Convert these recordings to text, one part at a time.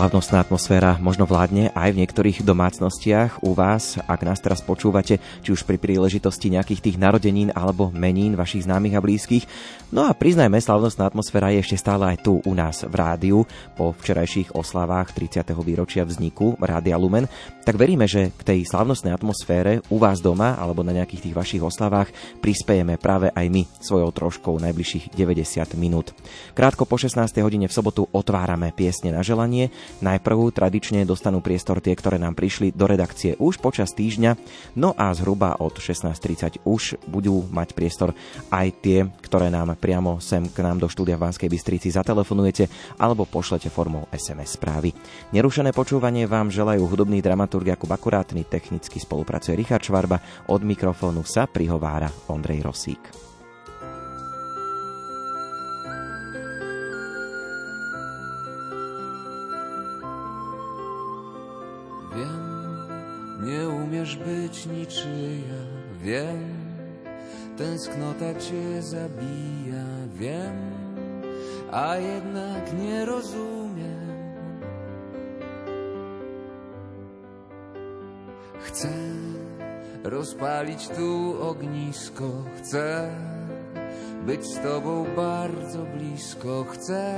Slávnostná atmosféra možno vládne aj v niektorých domácnostiach u vás, ak nás teraz počúvate, či už pri príležitosti nejakých tých narodenín alebo menín vašich známych a blízkych. No a priznajme, slávnostná atmosféra je ešte stále aj tu u nás v rádiu po včerajších oslavách 30. výročia vzniku Rádia Lumen. Tak veríme, že k tej slávnostnej atmosfére u vás doma alebo na nejakých tých vašich oslavách prispejeme práve aj my svojou troškou najbližších 90 minút. Krátko po 16. hodine v sobotu otvárame piesne na želanie Najprv tradične dostanú priestor tie, ktoré nám prišli do redakcie už počas týždňa, no a zhruba od 16.30 už budú mať priestor aj tie, ktoré nám priamo sem k nám do štúdia v Banskej Bystrici zatelefonujete alebo pošlete formou SMS správy. Nerušené počúvanie vám želajú hudobný dramaturg Jakub Akurátny, technicky spolupracuje Richard Švarba, od mikrofónu sa prihovára Ondrej Rosík. Umiesz być niczyja, wiem, tęsknota cię zabija, wiem, a jednak nie rozumiem. Chcę rozpalić tu ognisko, chcę być z tobą bardzo blisko, chcę,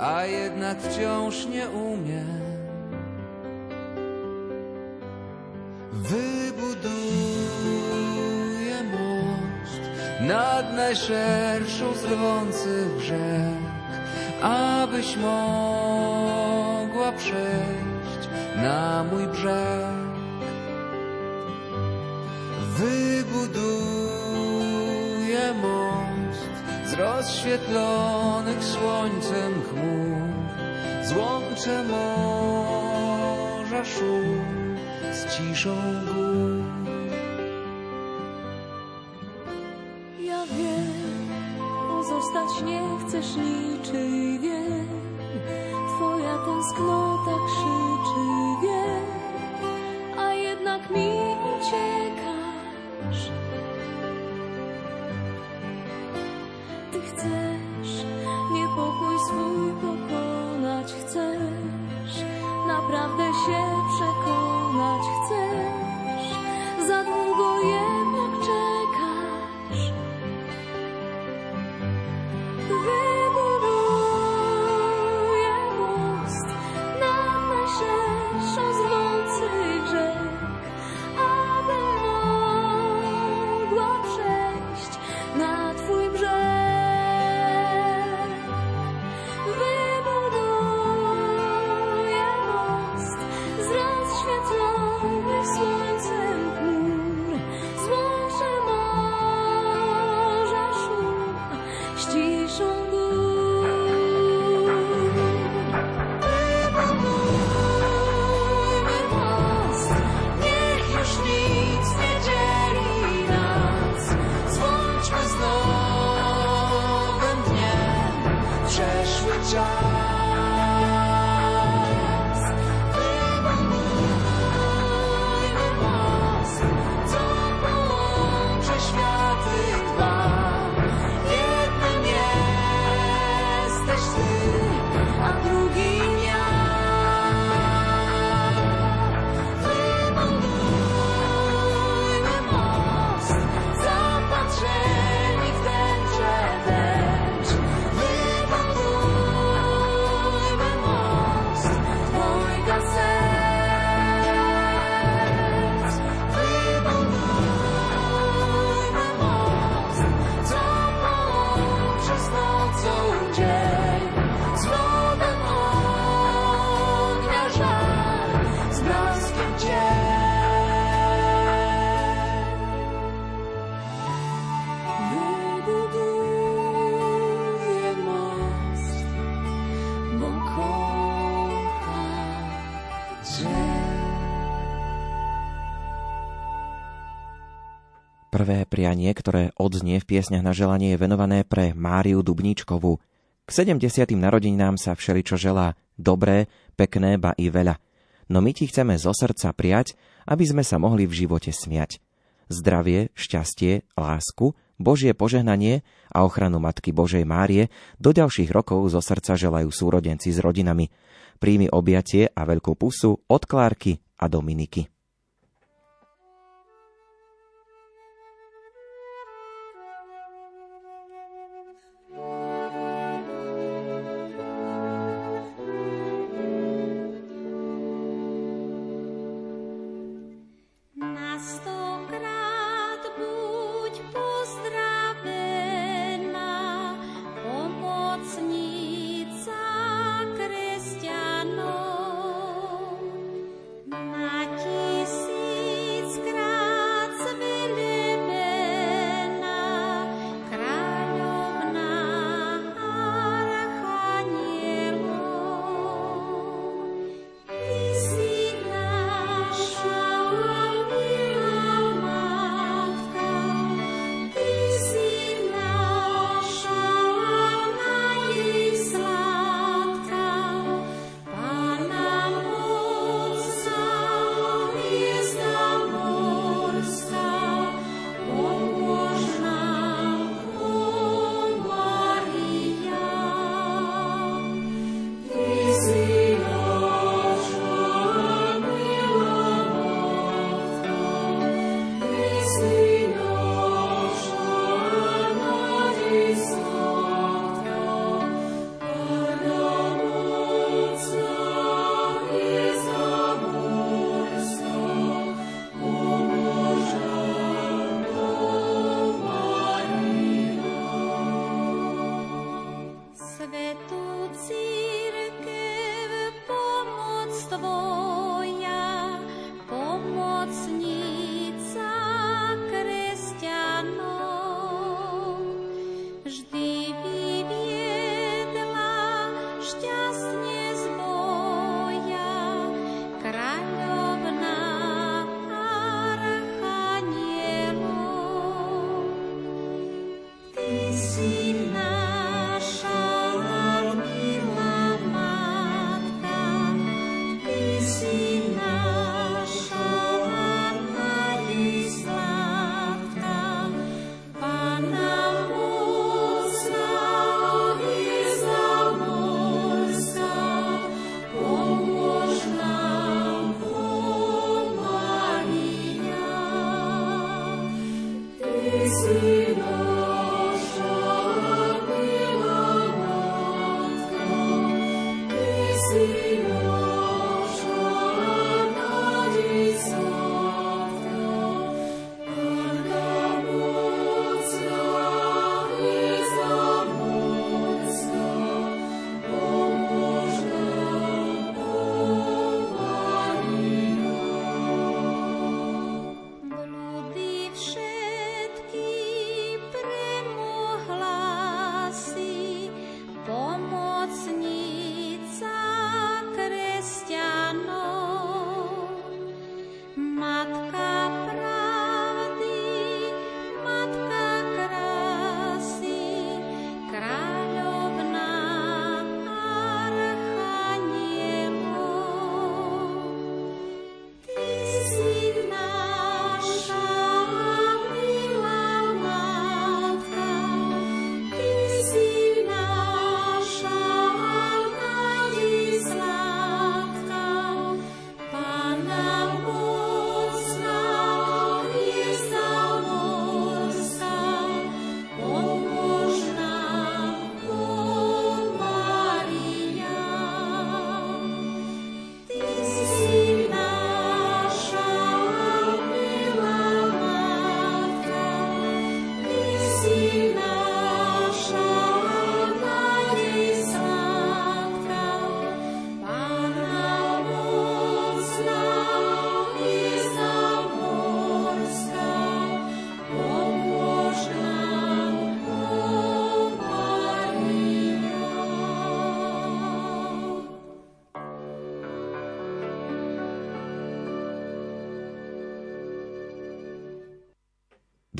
a jednak wciąż nie umiem. Wybuduję most nad najszerszą z rwących brzeg, abyś mogła przejść na mój brzeg. Wybuduję most z rozświetlonych słońcem chmur, złączę morza szum ciszą gór. Ja wiem, pozostać nie chcesz niczyj, wiem, twoja tęsknota krzyczy, wiem, a jednak mi uciekasz. Ty chcesz niepokój swój pokonać, chcesz naprawdę się przekonać chcesz, za długo jednak prianie, ktoré odznie v piesňach na želanie, je venované pre Máriu Dubníčkovú. K 70. narodeninám sa všeličo želá, dobré, pekné, ba i veľa. No my ti chceme zo srdca prijať, aby sme sa mohli v živote smiať. Zdravie, šťastie, lásku, Božie požehnanie a ochranu Matky Božej Márie do ďalších rokov zo srdca želajú súrodenci s rodinami. Príjmi objatie a veľkú pusu od Klárky a Dominiky.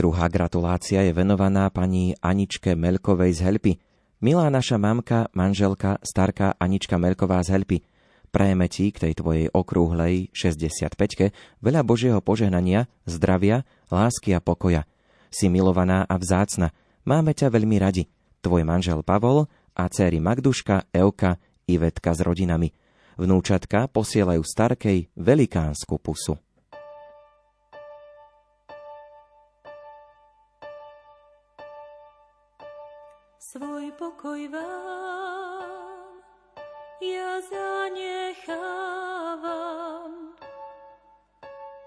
Druhá gratulácia je venovaná pani Aničke Melkovej z Helpy. Milá naša mamka, manželka, starka Anička Melková z Helpy, prajeme ti k tej tvojej okrúhlej 65 veľa Božieho požehnania, zdravia, lásky a pokoja. Si milovaná a vzácna. Máme ťa veľmi radi. Tvoj manžel Pavol a céry Magduška, Euka, Ivetka s rodinami. Vnúčatka posielajú starkej velikánsku pusu. Pokoj vám ja zanechávam.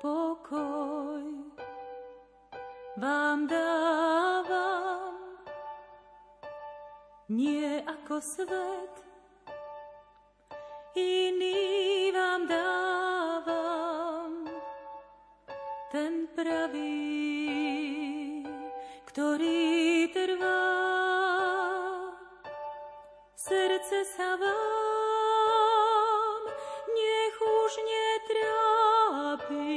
Pokoj vám dávam, nie ako svet, iný vám dávam, ten pravý, ktorý Srdce sa vám nech už netrápi,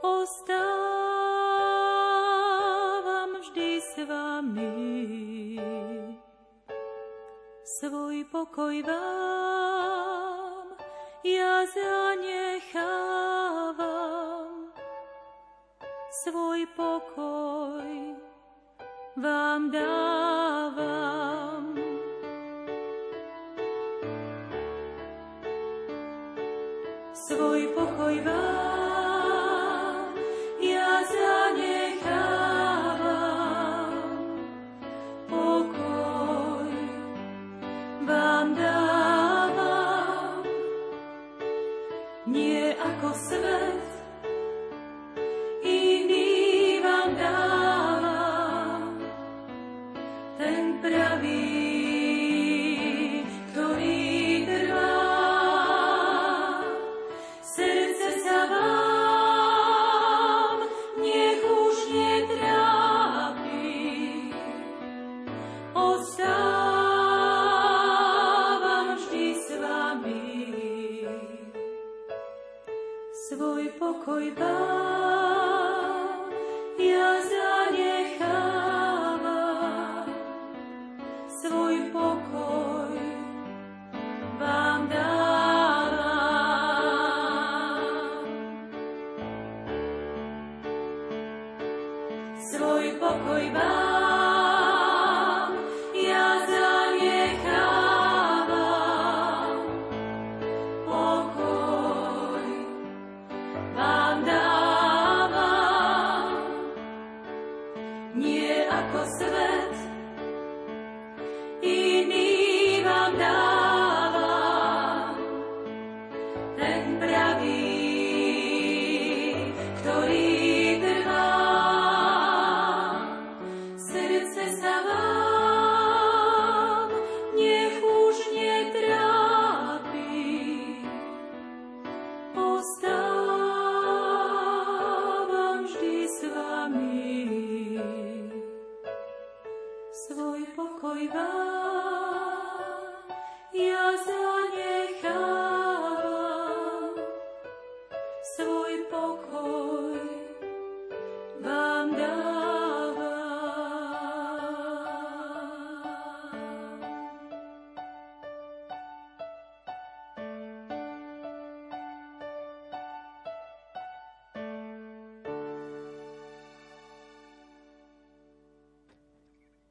ostávam vždy s vami. Svoj pokoj vám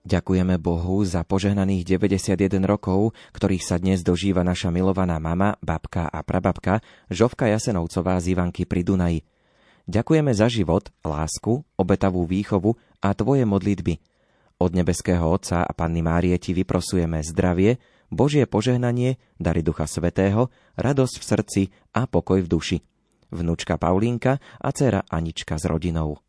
Ďakujeme Bohu za požehnaných 91 rokov, ktorých sa dnes dožíva naša milovaná mama, babka a prababka Žovka Jasenovcová z Ivanky pri Dunaji. Ďakujeme za život, lásku, obetavú výchovu a tvoje modlitby. Od nebeského Otca a Panny Márie ti vyprosujeme zdravie, Božie požehnanie, dary Ducha Svetého, radosť v srdci a pokoj v duši. Vnúčka Paulínka a dcera Anička s rodinou.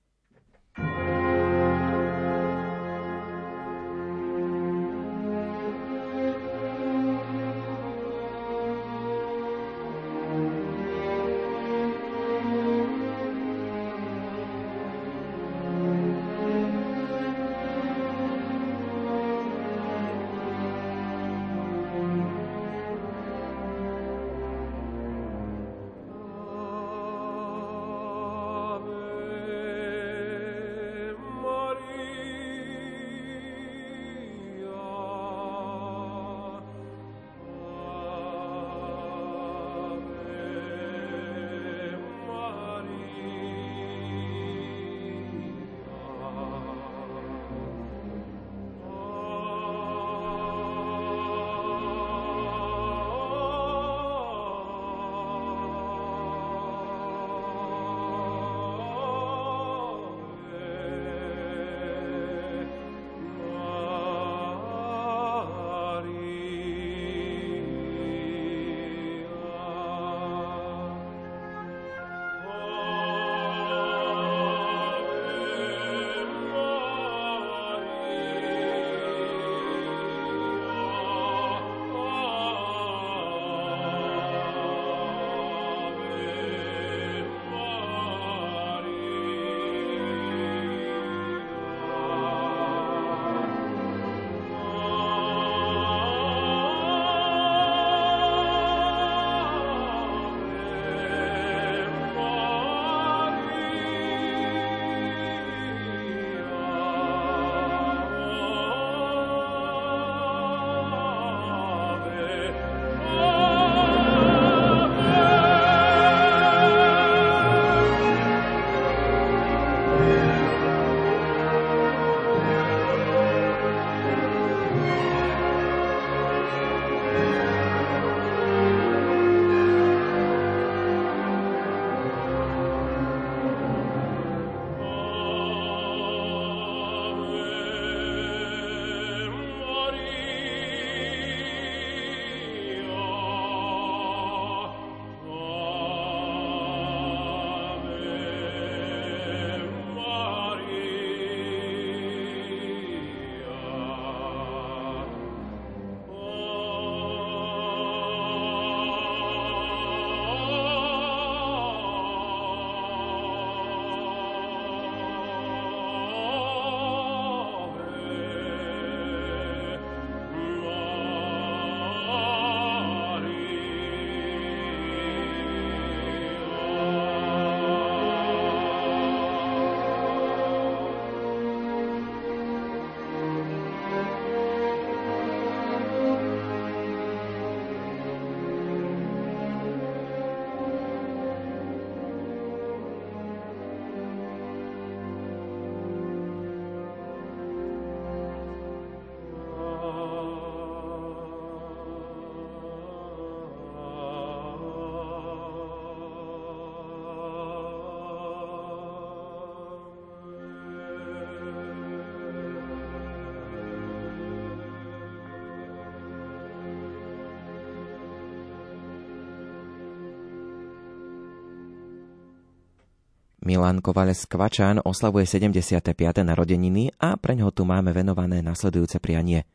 Milan Kovales Kvačan oslavuje 75. narodeniny a pre ňoho tu máme venované nasledujúce prianie.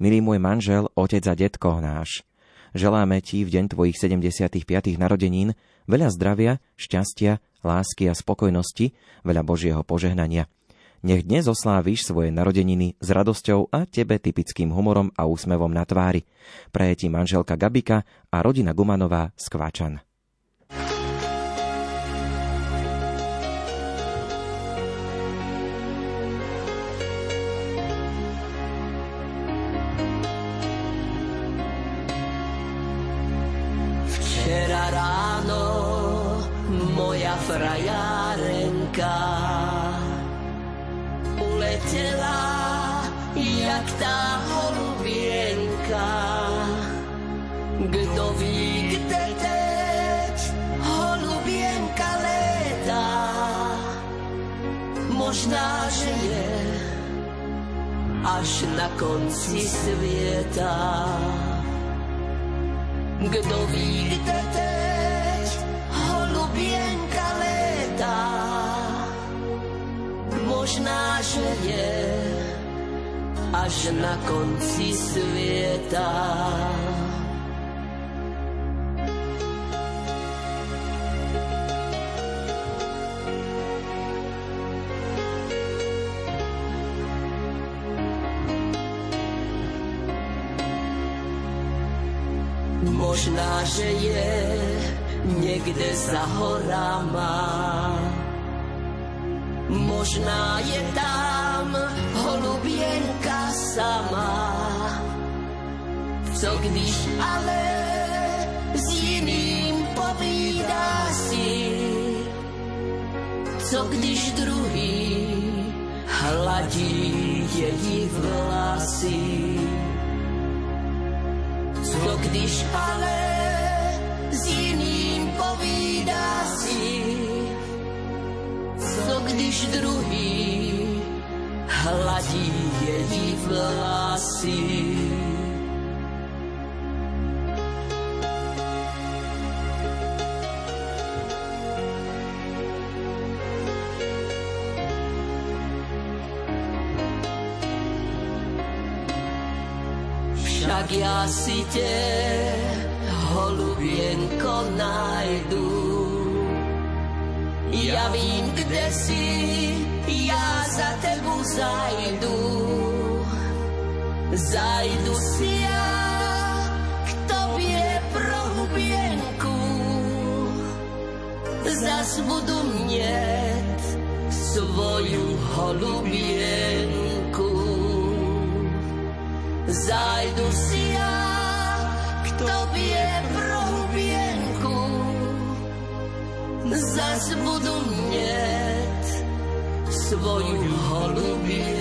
Milý môj manžel, otec a detko náš, želáme ti v deň tvojich 75. narodenín veľa zdravia, šťastia, lásky a spokojnosti, veľa Božieho požehnania. Nech dnes osláviš svoje narodeniny s radosťou a tebe typickým humorom a úsmevom na tvári. Praje ti manželka Gabika a rodina Gumanová z světa. Kdo ví, kde teď holubienka létá, možná, že je až na konci světa. Možná, že je někde za horama. Možná je tam holubienka sama. Co když ale s jiným povídá si? Co když druhý hladí její vlasy? Když ale s jiným povídá si? Co když druhý hladí její vlasy? Tě, holubienko, najdu. Ja vím, kde si, ja za tebu zajdu. Zajdu si ja k tobě pro hubienku. Zas budu mít svoju holubienku. Zajdu si Zas budu mít svoju holubienku.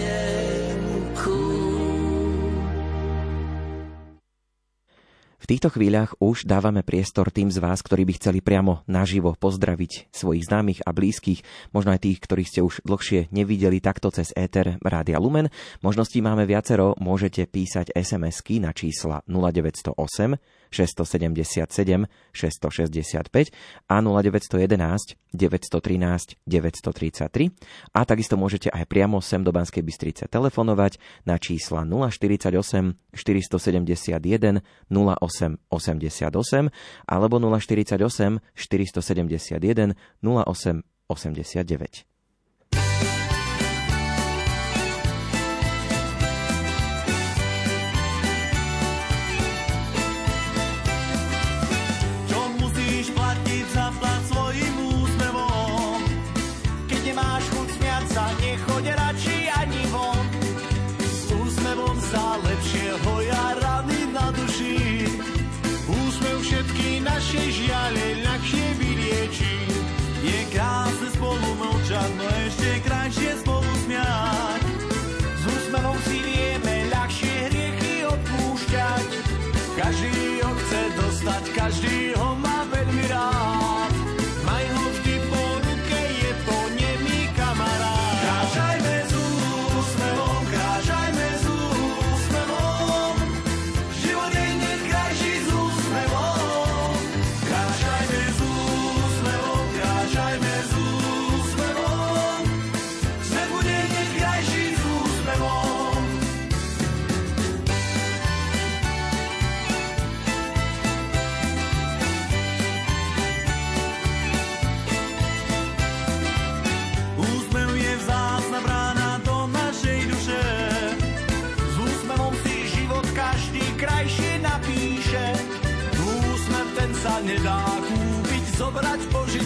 V týchto chvíľach už dávame priestor tým z vás, ktorí by chceli priamo naživo pozdraviť svojich známych a blízkych, možno aj tých, ktorých ste už dlhšie nevideli takto cez éter Rádia Lumen. Možností máme viacero, môžete písať SMS-ky na čísla 0908 677 665 a 0911 913 933 a takisto môžete aj priamo sem do Banskej Bystrice telefonovať na čísla 048 471 08 88 alebo 048 471 08 89. naše žiale ľahšie vylieči. Je krásne spolu mlčať, no ešte krajšie spolu smiať. S úsmevom si vieme ľahšie hriechy odpúšťať. Každý ho chce dostať, každý ho má veľmi rád.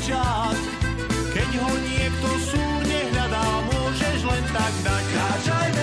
Požičať. Keď ho niekto súrne hľadá, môžeš len tak dať. Kráčajme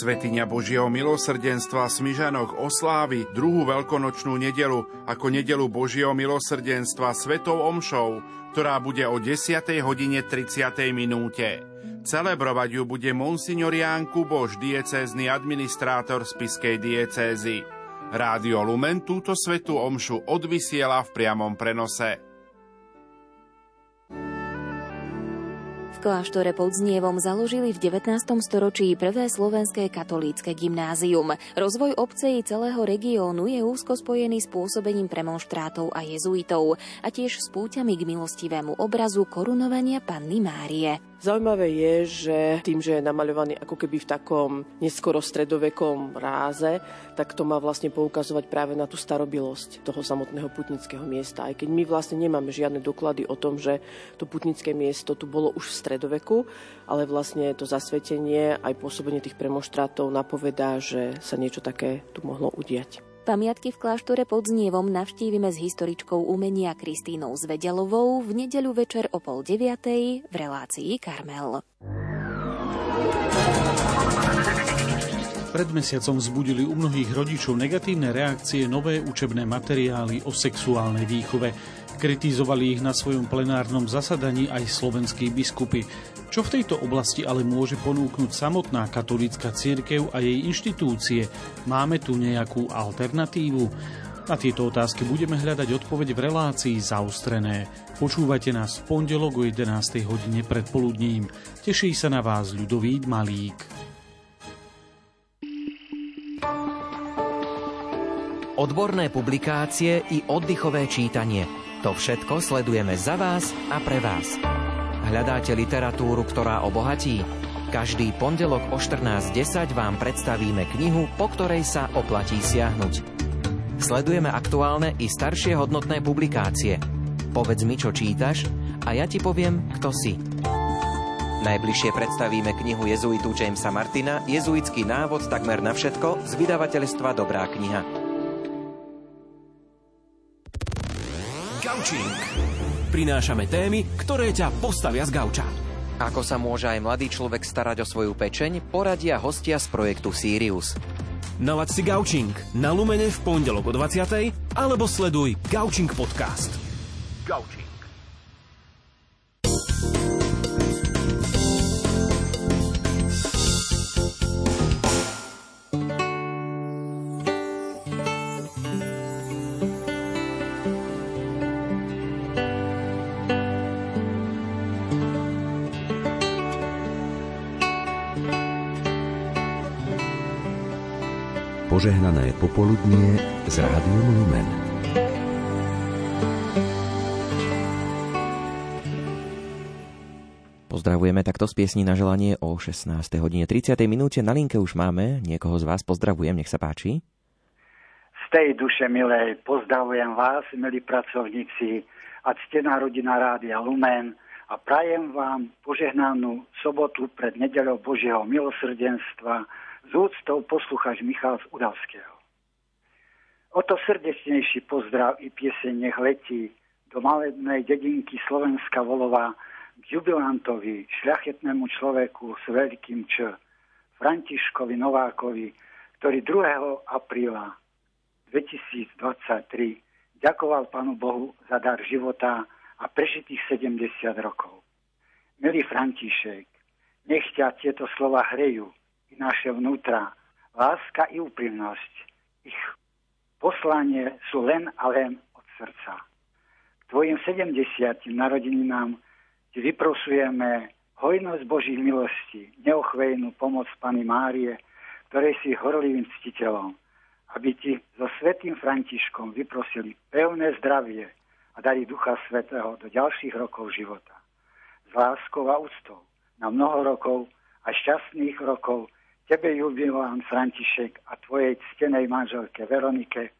Svetiňa Božieho milosrdenstva Smižanok oslávi druhú veľkonočnú nedelu ako nedelu Božieho milosrdenstva Svetou Omšou, ktorá bude o 10. hodine 30. minúte. Celebrovať ju bude monsignor Ján Kuboš, diecézny administrátor spiskej diecézy. Rádio Lumen túto svetú omšu odvysiela v priamom prenose. Kláštore pod Znievom založili v 19. storočí prvé slovenské katolícke gymnázium. Rozvoj obce i celého regiónu je úzko spojený s pôsobením premonštrátov a jezuitov a tiež s púťami k milostivému obrazu korunovania Panny Márie. Zaujímavé je, že tým, že je namaľovaný ako keby v takom neskoro stredovekom ráze, tak to má vlastne poukazovať práve na tú starobilosť toho samotného putnického miesta. Aj keď my vlastne nemáme žiadne doklady o tom, že to putnické miesto tu bolo už v stredoveku, ale vlastne to zasvetenie aj pôsobenie tých premonštrátov napovedá, že sa niečo také tu mohlo udiať. Pamiatky v kláštore pod Znievom navštívime s historičkou umenia Kristínou Zvedelovou v nedeľu večer o pol deviatej v relácii Karmel. Pred mesiacom vzbudili u mnohých rodičov negatívne reakcie nové učebné materiály o sexuálnej výchove. Kritizovali ich na svojom plenárnom zasadaní aj slovenskí biskupy. Čo v tejto oblasti ale môže ponúknuť samotná katolícka církev a jej inštitúcie? Máme tu nejakú alternatívu? Na tieto otázky budeme hľadať odpoveď v relácii zaostrené. Počúvate nás v pondelok o 11. hodine predpoludním. Teší sa na vás ľudovít Malík. Odborné publikácie i oddychové čítanie. To všetko sledujeme za vás a pre vás. Hľadáte literatúru, ktorá obohatí? Každý pondelok o 14.10 vám predstavíme knihu, po ktorej sa oplatí siahnuť. Sledujeme aktuálne i staršie hodnotné publikácie. Povedz mi, čo čítaš a ja ti poviem, kto si. Najbližšie predstavíme knihu jezuitu Jamesa Martina Jezuitský návod takmer na všetko z vydavateľstva Dobrá kniha. Gaučing. Prinášame témy, ktoré ťa postavia z gauča. Ako sa môže aj mladý človek starať o svoju pečeň, poradia hostia z projektu Sirius. Nalaď si Gaučing na Lumene v pondelok o 20. alebo sleduj Gaučing podcast. Gaučing. Požehnané popoludnie z Rádiom Lumen. Pozdravujeme takto z piesni na želanie o 16. hodina. 30. minúte. Na linke už máme niekoho z vás. Pozdravujem, nech sa páči. Z tej duše milej pozdravujem vás, milí pracovníci a ctená rodina Rádia Lumen a prajem vám požehnanú sobotu pred nedeľou Božieho milosrdenstva z úctou poslucháč Michal z Udavského. O to srdečnejší pozdrav i pieseň nech letí do malebnej dedinky Slovenska Volová k jubilantovi, šľachetnému človeku s veľkým Č, Františkovi Novákovi, ktorý 2. apríla 2023 ďakoval Pánu Bohu za dar života a prežitých 70 rokov. Milý František, nech ťa tieto slova hrejú naše vnútra. Láska i úprimnosť. Ich poslanie sú len a len od srdca. K tvojim 70 narodeninám ti vyprosujeme hojnosť Božích milostí, neochvejnú pomoc Pany Márie, ktorej si horlivým ctiteľom, aby ti so svetým Františkom vyprosili pevné zdravie a dali Ducha Svetého do ďalších rokov života. S láskou a úctou na mnoho rokov a šťastných rokov tebe jubilán František a tvojej ctenej manželke Veronike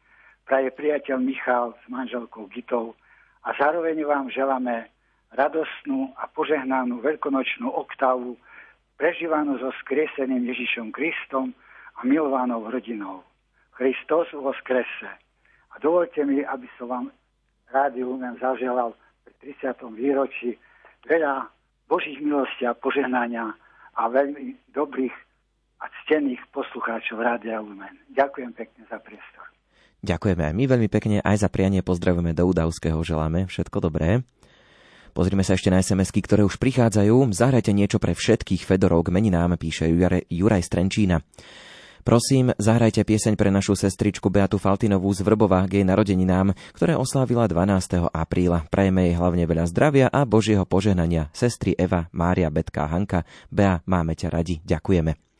praje priateľ Michal s manželkou Gitou a zároveň vám želáme radostnú a požehnanú veľkonočnú oktavu, prežívanú so skrieseným Ježišom Kristom a milovanou rodinou. Kristus vo skrese. A dovolte mi, aby som vám rádiu Lumen zaželal pri 30. výročí veľa Božích milostí a požehnania a veľmi dobrých a ctených poslucháčov Rádia Lumen. Ďakujem pekne za priestor. Ďakujeme aj my veľmi pekne, aj za prianie pozdravujeme do Udavského, želáme všetko dobré. Pozrime sa ešte na sms ktoré už prichádzajú. Zahrajte niečo pre všetkých Fedorov k meninám, píše Juraj Strenčína. Prosím, zahrajte pieseň pre našu sestričku Beatu Faltinovú z Vrbova k jej narodeninám, ktoré oslávila 12. apríla. Prajeme jej hlavne veľa zdravia a Božieho požehnania. Sestry Eva, Mária, Betka, Hanka, Bea, máme ťa radi. Ďakujeme.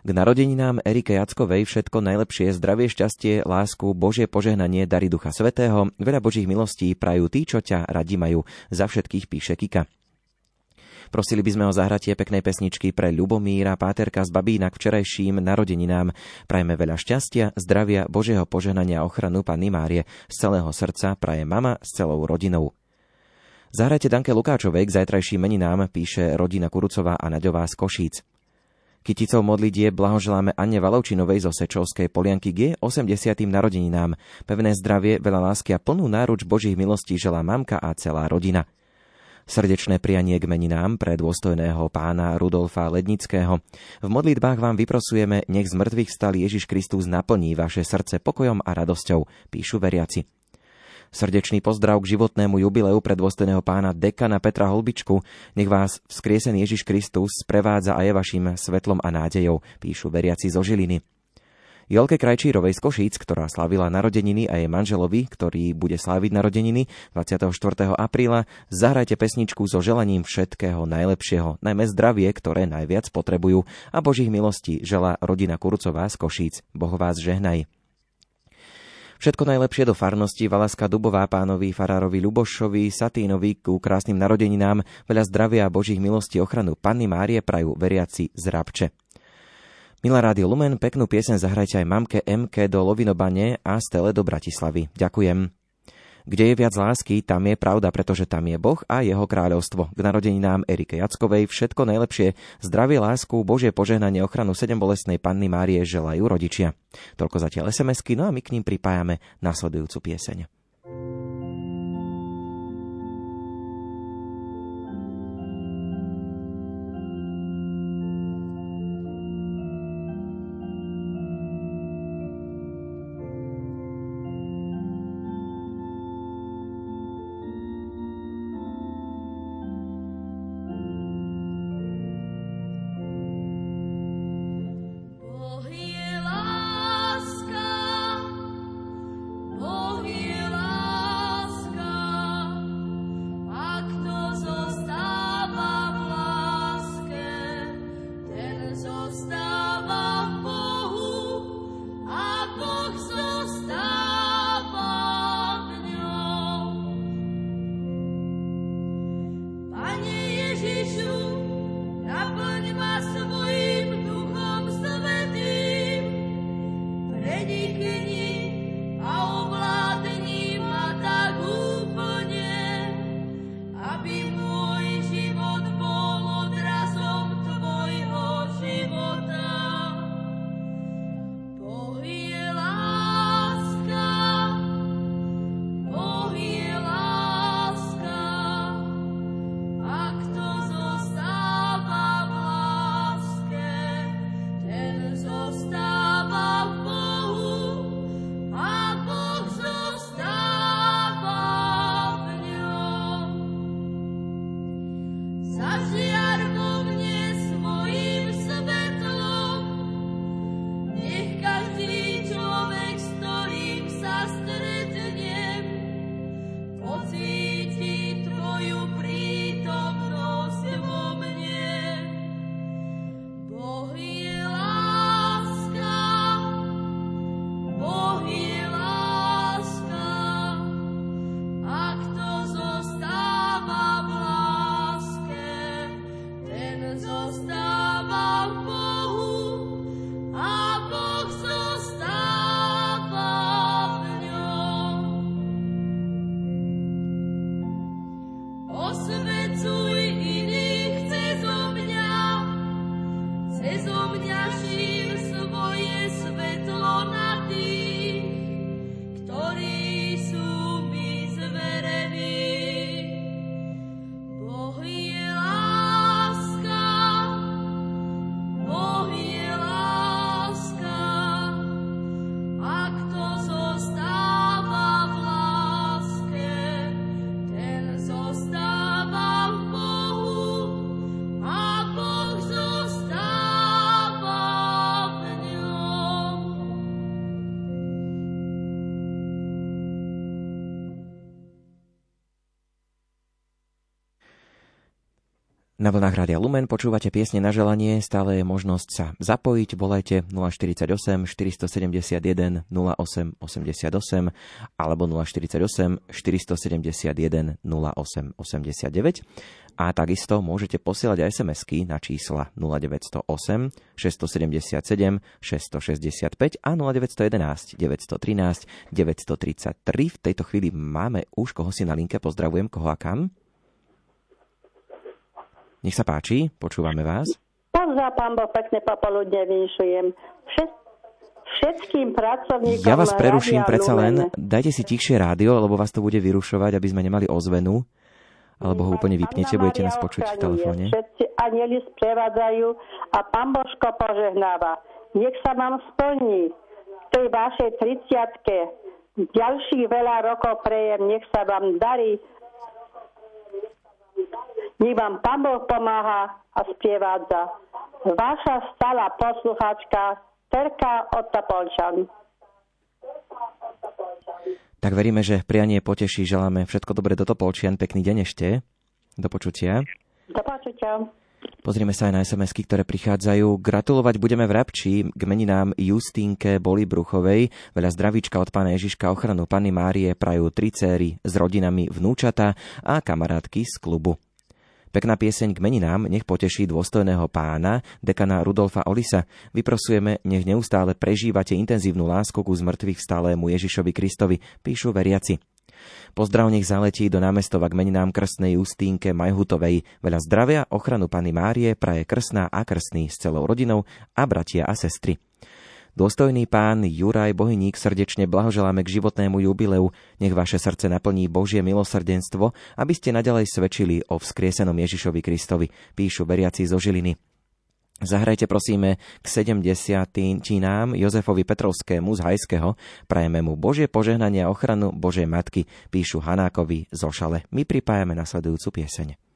K narodeninám Erike Jackovej všetko najlepšie, zdravie, šťastie, lásku, Božie požehnanie, dary Ducha Svetého, veľa Božích milostí prajú tí, čo ťa radi majú. Za všetkých píše Kika. Prosili by sme o zahratie peknej pesničky pre Ľubomíra, páterka z Babína k včerajším narodeninám. Prajeme veľa šťastia, zdravia, Božieho požehnania a ochranu Panny Márie. Z celého srdca praje mama s celou rodinou. Zahrajte Danke Lukáčovej k zajtrajším meninám, píše rodina Kurucová a Naďová z Košíc. Kyticou modlidie blahoželáme Anne Valovčinovej zo Sečovskej Polianky G 80. narodeninám. Pevné zdravie, veľa lásky a plnú náruč Božích milostí želá mamka a celá rodina. Srdečné prianie k meninám pre dôstojného pána Rudolfa Lednického. V modlitbách vám vyprosujeme, nech z mŕtvych stal Ježiš Kristus naplní vaše srdce pokojom a radosťou, píšu veriaci. Srdečný pozdrav k životnému jubileu predôstojného pána dekana Petra Holbičku. Nech vás vzkriesený Ježiš Kristus sprevádza a je vašim svetlom a nádejou, píšu veriaci zo Žiliny. Jolke Krajčírovej z Košíc, ktorá slavila narodeniny a jej manželovi, ktorý bude sláviť narodeniny 24. apríla, zahrajte pesničku so želaním všetkého najlepšieho, najmä zdravie, ktoré najviac potrebujú a Božích milostí žela rodina Kurcová z Košíc. Boh vás žehnaj. Všetko najlepšie do farnosti Valaska Dubová pánovi farárovi Lubošovi Satínovi ku krásnym narodeninám, veľa zdravia a božích milostí ochranu Panny Márie prajú veriaci z Rabče. Milá Rádio Lumen, peknú piesen zahrajte aj mamke MK do Lovinobane a Stele do Bratislavy. Ďakujem. Kde je viac lásky, tam je pravda, pretože tam je Boh a jeho kráľovstvo. K narodeninám Erike Jackovej všetko najlepšie, zdravie, lásku, Božie požehnanie, ochranu sedem bolestnej Panny Márie želajú rodičia. Toľko zatiaľ SMS-ky, no a my k ním pripájame nasledujúcu pieseň. Na vlnách Rádia Lumen počúvate piesne na želanie, stále je možnosť sa zapojiť, volajte 048 471 0888 alebo 048 471 0889 a takisto môžete posielať aj SMS-ky na čísla 0908 677 665 a 0911 913 933. V tejto chvíli máme už koho si na linke, pozdravujem. Koho a kam. Nech sa páči, počúvame vás. Pozdrav, pán Boh, pekne popoludne vinšujem. všetkým pracovníkom Ja vás preruším predsa len. Dajte si tichšie rádio, lebo vás to bude vyrušovať, aby sme nemali ozvenu. Alebo ho úplne vypnete, budete nás počuť v telefóne. Všetci anieli sprevádzajú a pán Božko požehnáva. Nech sa vám splní v tej vašej 30 ďalších veľa rokov prejem, nech sa vám darí nech vám Pán Boh pomáha a sprievádza. Vaša stála poslucháčka Terka od Topolčan. Tak veríme, že prianie poteší. Želáme všetko dobre do Topolčian. Pekný deň ešte. Do počutia. Do počutia. Pozrieme sa aj na sms ktoré prichádzajú. Gratulovať budeme v Rabči k meninám Justínke Boli Bruchovej. Veľa zdravíčka od pána Ježiška ochranu Panny Márie prajú tri céry s rodinami vnúčata a kamarátky z klubu. Pekná pieseň k meninám nech poteší dôstojného pána, dekana Rudolfa Olisa. Vyprosujeme, nech neustále prežívate intenzívnu lásku ku zmrtvých stálému Ježišovi Kristovi, píšu veriaci. Pozdrav nech zaletí do námestova k meninám krstnej Justínke Majhutovej. Veľa zdravia, ochranu Pany Márie praje krsná a krstný s celou rodinou a bratia a sestry. Dôstojný pán Juraj Bohyník srdečne blahoželáme k životnému jubileu. Nech vaše srdce naplní Božie milosrdenstvo, aby ste nadalej svedčili o vzkriesenom Ježišovi Kristovi, píšu veriaci zo Žiliny. Zahrajte prosíme k 70. čínám Jozefovi Petrovskému z Hajského. Prajeme mu Božie požehnanie a ochranu Božej Matky, píšu Hanákovi zo Šale. My pripájame nasledujúcu pieseň.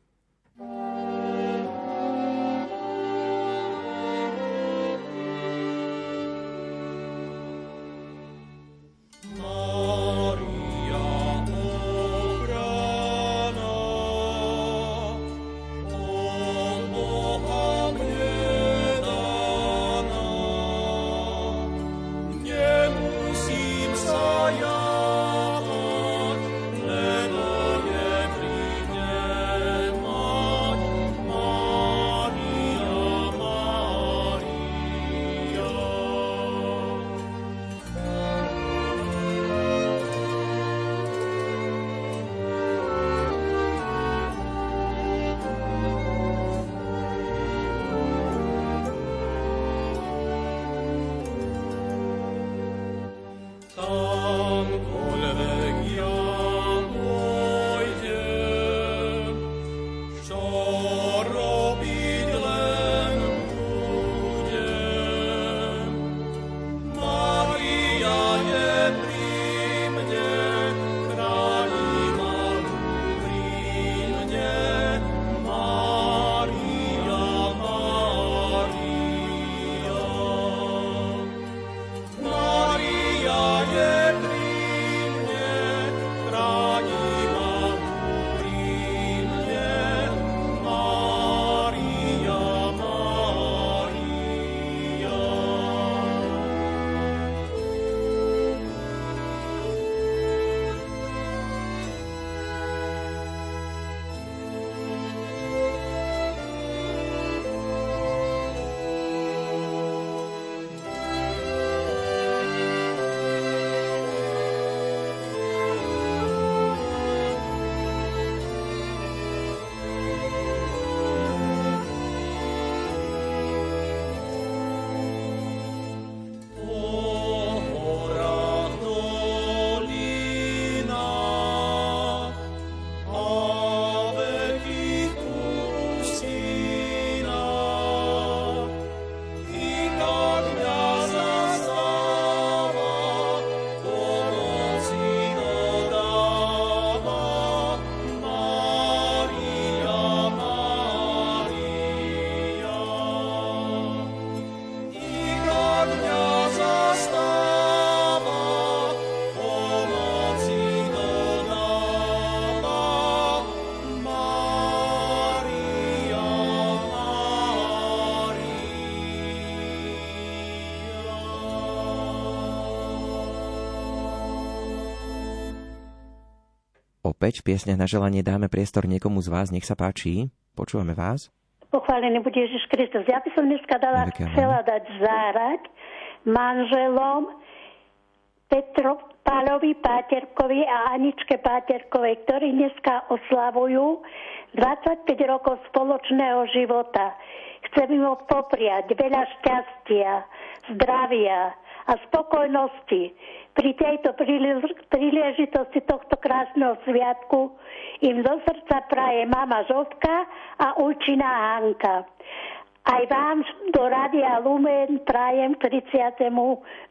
Opäť v piesňach na želanie dáme priestor niekomu z vás. Nech sa páči. Počúvame vás. Pochválený bude Ježiš Kristus. Ja by som dneska dala, chcela dať zárať manželom Petro Pálovi Páterkovi a Aničke Páterkovej, ktorí dneska oslavujú 25 rokov spoločného života. Chcem im popriať veľa šťastia, zdravia a spokojnosti pri tejto príležitosti tohto krásneho sviatku im do srdca praje mama Zovka a Ulčina Hanka. Aj vám do Radia Lumen prajem k 30.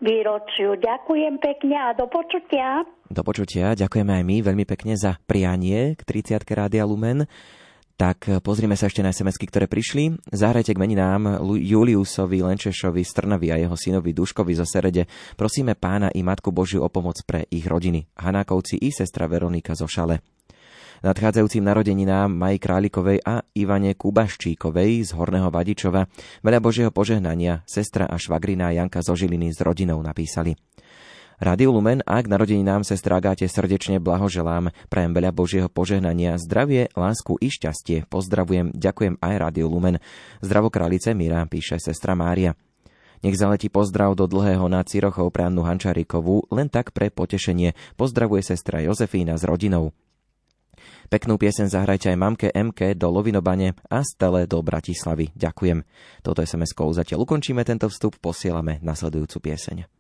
výročiu. Ďakujem pekne a do počutia. Do počutia, ďakujeme aj my veľmi pekne za prianie k 30. Rádia Lumen. Tak pozrime sa ešte na sms ktoré prišli. Zahrajte k meninám Juliusovi Lenčešovi z Trnavy a jeho synovi Duškovi zo Serede. Prosíme pána i Matku Božiu o pomoc pre ich rodiny. Hanákovci i sestra Veronika zo Šale nadchádzajúcim narodeninám Maji Králikovej a Ivane Kubaščíkovej z Horného Vadičova. Veľa Božieho požehnania sestra a švagrina Janka zo Žiliny s rodinou napísali. Rádiu Lumen a k narodeninám se strágáte srdečne blahoželám. Prajem veľa Božieho požehnania, zdravie, lásku i šťastie. Pozdravujem, ďakujem aj Rádiu Lumen. Zdravo králice Mira, píše sestra Mária. Nech zaletí pozdrav do dlhého na Cirochov pre Annu Hančarikovú, len tak pre potešenie. Pozdravuje sestra Jozefína s rodinou. Peknú piesen zahrajte aj mamke MK do Lovinobane a Stele do Bratislavy. Ďakujem. Toto SMS-kou zatiaľ ukončíme tento vstup, posielame nasledujúcu pieseň.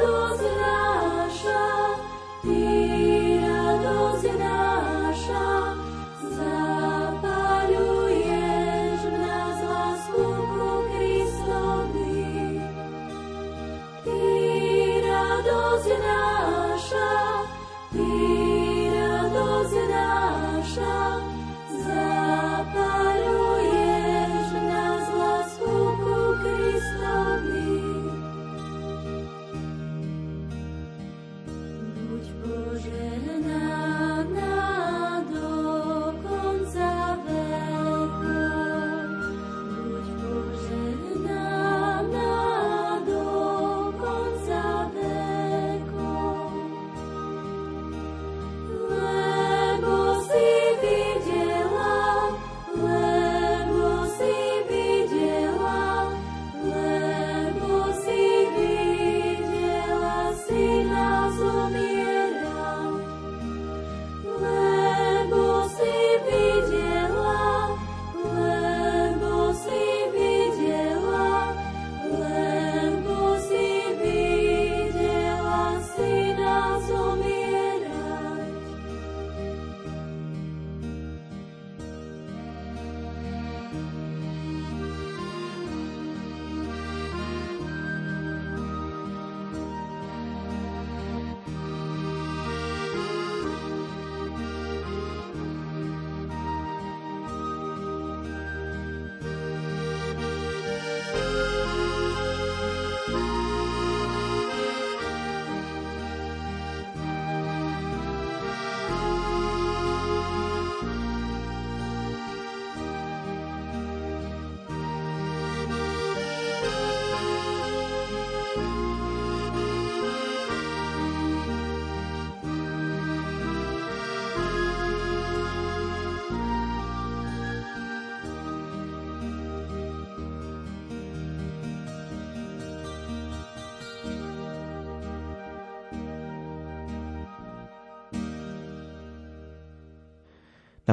radosť.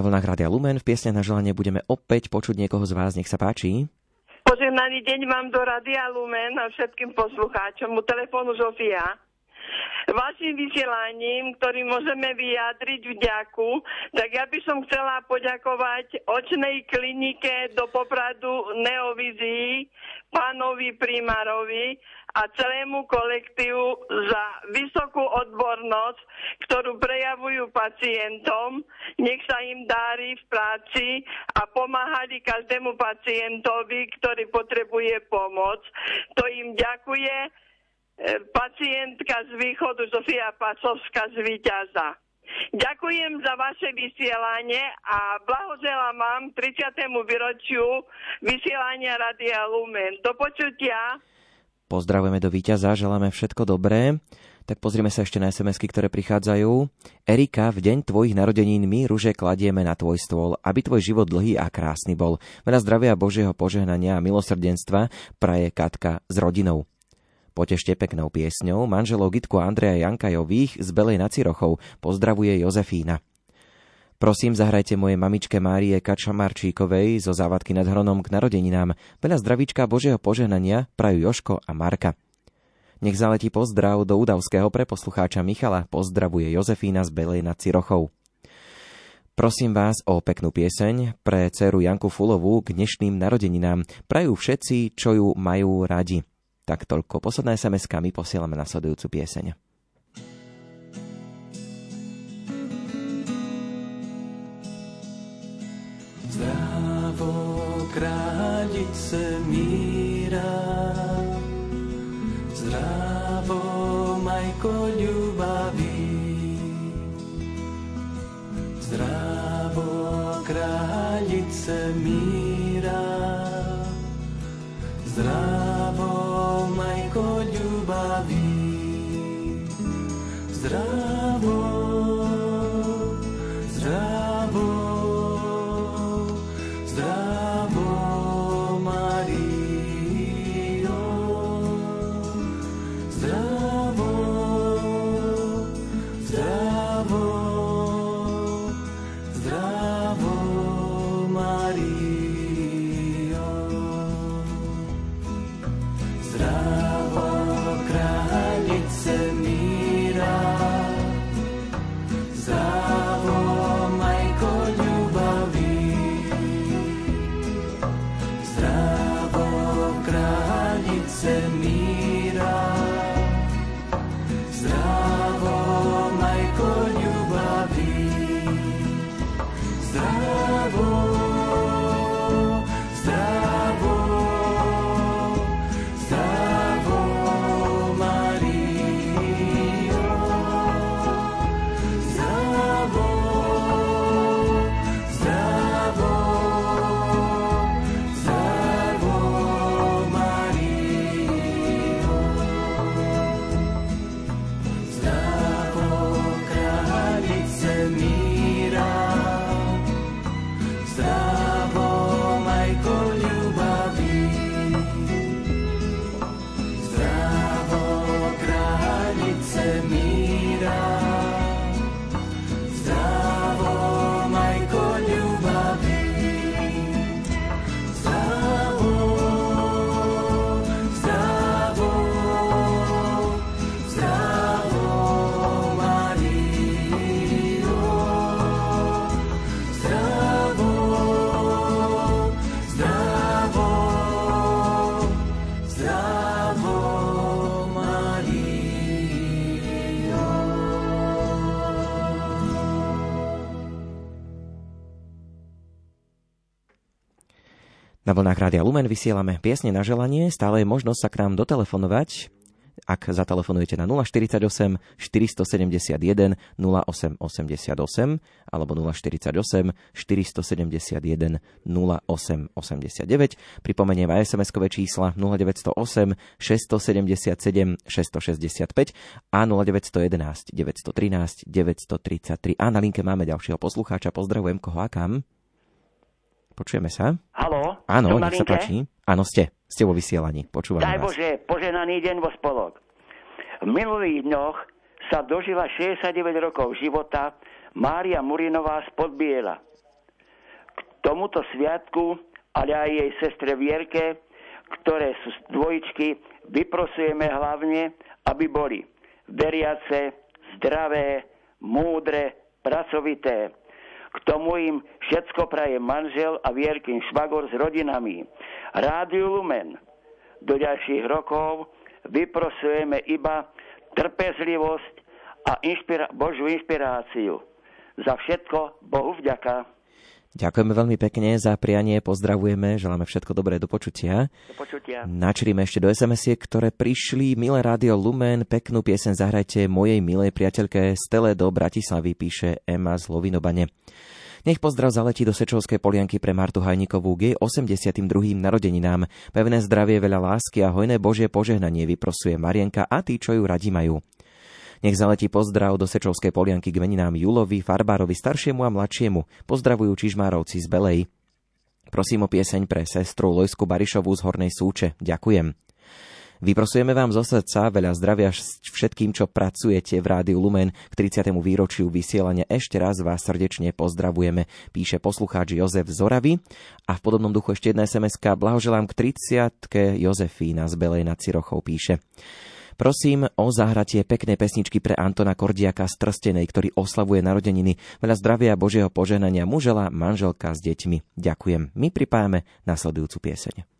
Vlnách Rádia Lumen v piesne na želanie budeme opäť počuť niekoho z vás. Nech sa páči. Požehnaný deň vám do Rádia Lumen a všetkým poslucháčom. U telefónu Zofia vašim vysielaním, ktorým môžeme vyjadriť vďaku, tak ja by som chcela poďakovať očnej klinike do Popradu Neovizii, pánovi primárovi a celému kolektívu za vysokú odbornosť, ktorú prejavujú pacientom. Nech sa im dári v práci a pomáhali každému pacientovi, ktorý potrebuje pomoc. To im ďakuje E, pacientka z východu Zofia Pacovská z Výťaza. Ďakujem za vaše vysielanie a blahoželám vám 30. výročiu vysielania Radia Lumen. Do počutia. Pozdravujeme do víťaza, želáme všetko dobré. Tak pozrime sa ešte na sms ktoré prichádzajú. Erika, v deň tvojich narodenín my ruže kladieme na tvoj stôl, aby tvoj život dlhý a krásny bol. Veľa zdravia Božieho požehnania a milosrdenstva praje Katka s rodinou. Potešte peknou piesňou manželov Gitku Andreja Jankajových z Belej nad Cirochou pozdravuje Jozefína. Prosím, zahrajte moje mamičke Márie Kačamarčíkovej zo závadky nad Hronom k narodeninám. Veľa zdravíčka Božieho požehnania prajú Joško a Marka. Nech zaletí pozdrav do Udavského pre poslucháča Michala. Pozdravuje Jozefína z Belej nad Cirochou. Prosím vás o peknú pieseň pre dceru Janku Fulovú k dnešným narodeninám. Prajú všetci, čo ju majú radi. Tak toľko. Posledná sms my posielame nasledujúcu pieseň. Zdravo kráľice míra, zdravo majko ľubaví, zdravo kráľice míra, zdravo majko ľubaví. Zdravo vlnách Rádia Lumen vysielame piesne na želanie, stále je možnosť sa k nám dotelefonovať, ak zatelefonujete na 048 471 0888 alebo 048 471 0889. Pripomeniem aj SMS-kové čísla 0908 677 665 a 0911 913 933. A na linke máme ďalšieho poslucháča. Pozdravujem koho a kam. Počujeme sa? Halo? Áno, nech sa páči. Áno, ste. Ste vo vysielaní. Počúvam Daj vás. Bože, poženaný deň vo spolok. V minulých dňoch sa dožila 69 rokov života Mária Murinová z Podbiela. tomuto sviatku, ale aj jej sestre Vierke, ktoré sú dvojičky, vyprosujeme hlavne, aby boli veriace, zdravé, múdre, pracovité. K tomu im všetko praje manžel a Vierkin švagor s rodinami. Rádiu Lumen do ďalších rokov vyprosujeme iba trpezlivosť a inšpira- Božiu inšpiráciu. Za všetko Bohu vďaka. Ďakujeme veľmi pekne za prianie, pozdravujeme, želáme všetko dobré do počutia. Do počutia. Načrime ešte do sms ktoré prišli. Milé rádio Lumen, peknú piesen zahrajte mojej milej priateľke Stele do Bratislavy, píše Ema z Lovinobane. Nech pozdrav zaletí do Sečovskej polianky pre Martu Hajnikovú k jej 82. narodeninám. Pevné zdravie, veľa lásky a hojné Božie požehnanie vyprosuje Marienka a tí, čo ju radi majú. Nech zaletí pozdrav do Sečovskej polianky k meninám Julovi, Farbárovi, staršiemu a mladšiemu. Pozdravujú Čižmárovci z Belej. Prosím o pieseň pre sestru Lojsku Barišovú z Hornej Súče. Ďakujem. Vyprosujeme vám zo srdca veľa zdravia všetkým, čo pracujete v Rádiu Lumen k 30. výročiu vysielania. Ešte raz vás srdečne pozdravujeme, píše poslucháč Jozef Zoravy. A v podobnom duchu ešte jedna sms Blahoželám k 30. Jozefína z Belej nad Cirochou píše. Prosím o zahratie peknej pesničky pre Antona Kordiaka z Trstenej, ktorý oslavuje narodeniny. Veľa zdravia Božieho poženania mužela, manželka s deťmi. Ďakujem. My pripájame nasledujúcu pieseň.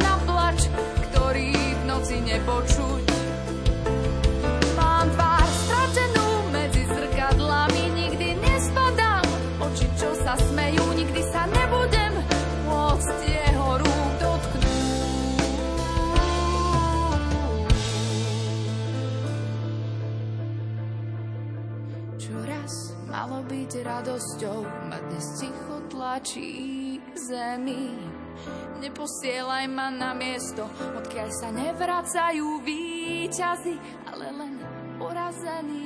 Na plač, ktorý v noci nepočuť. Mám tvár stratenú medzi zrkadlami, nikdy nespadám. Oči, čo sa smejú, nikdy sa nebudem môcť jeho rúk dotknúť. malo byť radosťou, ma dnes ticho tlačí k zemi. Neposielaj ma na miesto, odkiaľ sa nevracajú výťazy, ale len porazení.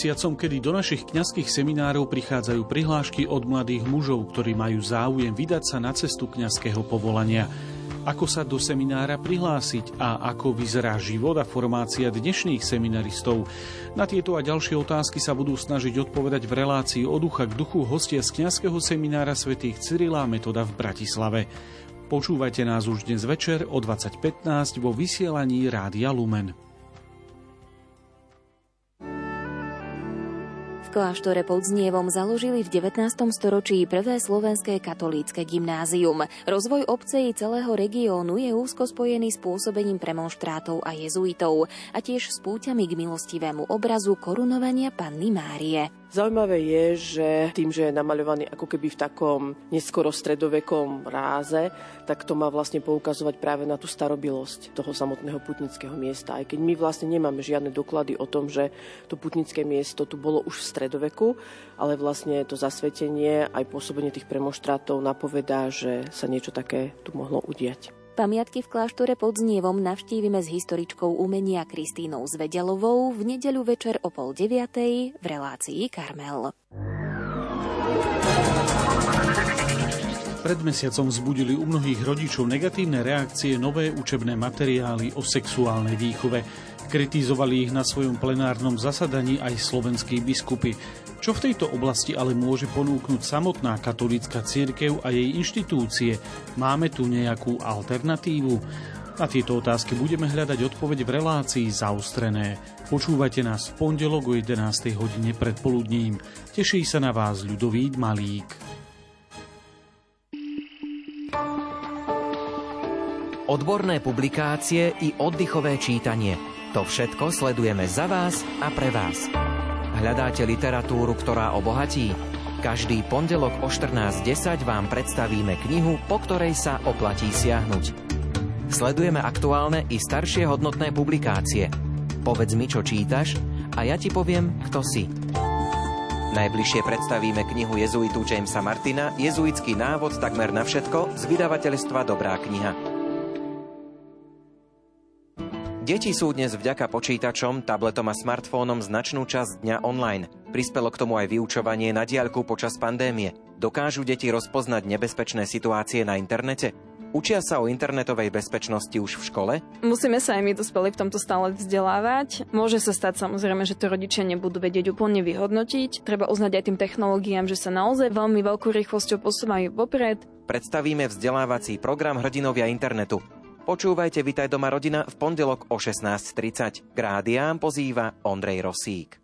Mesiacom, kedy do našich kňazských seminárov prichádzajú prihlášky od mladých mužov, ktorí majú záujem vydať sa na cestu kňazského povolania. Ako sa do seminára prihlásiť a ako vyzerá život a formácia dnešných seminaristov? Na tieto a ďalšie otázky sa budú snažiť odpovedať v relácii od ducha k duchu hostia z kňazského seminára svätých Cyrila Metoda v Bratislave. Počúvajte nás už dnes večer o 20.15 vo vysielaní Rádia Lumen. Kláštore pod Znievom založili v 19. storočí prvé slovenské katolícke gymnázium. Rozvoj obce i celého regiónu je úzko spojený s pôsobením premonštrátov a jezuitov a tiež s púťami k milostivému obrazu korunovania Panny Márie. Zaujímavé je, že tým, že je namaľovaný ako keby v takom neskoro stredovekom ráze, tak to má vlastne poukazovať práve na tú starobilosť toho samotného putnického miesta. Aj keď my vlastne nemáme žiadne doklady o tom, že to putnické miesto tu bolo už v stredoveku, ale vlastne to zasvetenie aj pôsobenie tých premoštrátov napovedá, že sa niečo také tu mohlo udiať. Pamiatky v kláštore pod Znievom navštívime s historičkou umenia Kristínou Zvedelovou v nedeľu večer o pol deviatej v relácii Karmel. Pred mesiacom vzbudili u mnohých rodičov negatívne reakcie nové učebné materiály o sexuálnej výchove. Kritizovali ich na svojom plenárnom zasadaní aj slovenskí biskupy. Čo v tejto oblasti ale môže ponúknuť samotná katolícka církev a jej inštitúcie? Máme tu nejakú alternatívu? Na tieto otázky budeme hľadať odpoveď v relácii zaustrené. Počúvajte nás v pondelok o 11. hodine pred poludním. Teší sa na vás ľudový Malík. Odborné publikácie i oddychové čítanie. To všetko sledujeme za vás a pre vás. Hľadáte literatúru, ktorá obohatí? Každý pondelok o 14.10 vám predstavíme knihu, po ktorej sa oplatí siahnuť. Sledujeme aktuálne i staršie hodnotné publikácie. Povedz mi, čo čítaš a ja ti poviem, kto si. Najbližšie predstavíme knihu jezuitu Jamesa Martina Jezuitský návod takmer na všetko z vydavateľstva Dobrá kniha. Deti sú dnes vďaka počítačom, tabletom a smartfónom značnú časť dňa online. Prispelo k tomu aj vyučovanie na diaľku počas pandémie. Dokážu deti rozpoznať nebezpečné situácie na internete? Učia sa o internetovej bezpečnosti už v škole? Musíme sa aj my dospeli v tomto stále vzdelávať. Môže sa stať samozrejme, že to rodičia nebudú vedieť úplne vyhodnotiť. Treba uznať aj tým technológiám, že sa naozaj veľmi veľkou rýchlosťou posúvajú vopred. Predstavíme vzdelávací program Hrdinovia internetu. Počúvajte Vitaj doma rodina v pondelok o 16.30. K rádiám pozýva Ondrej Rosík.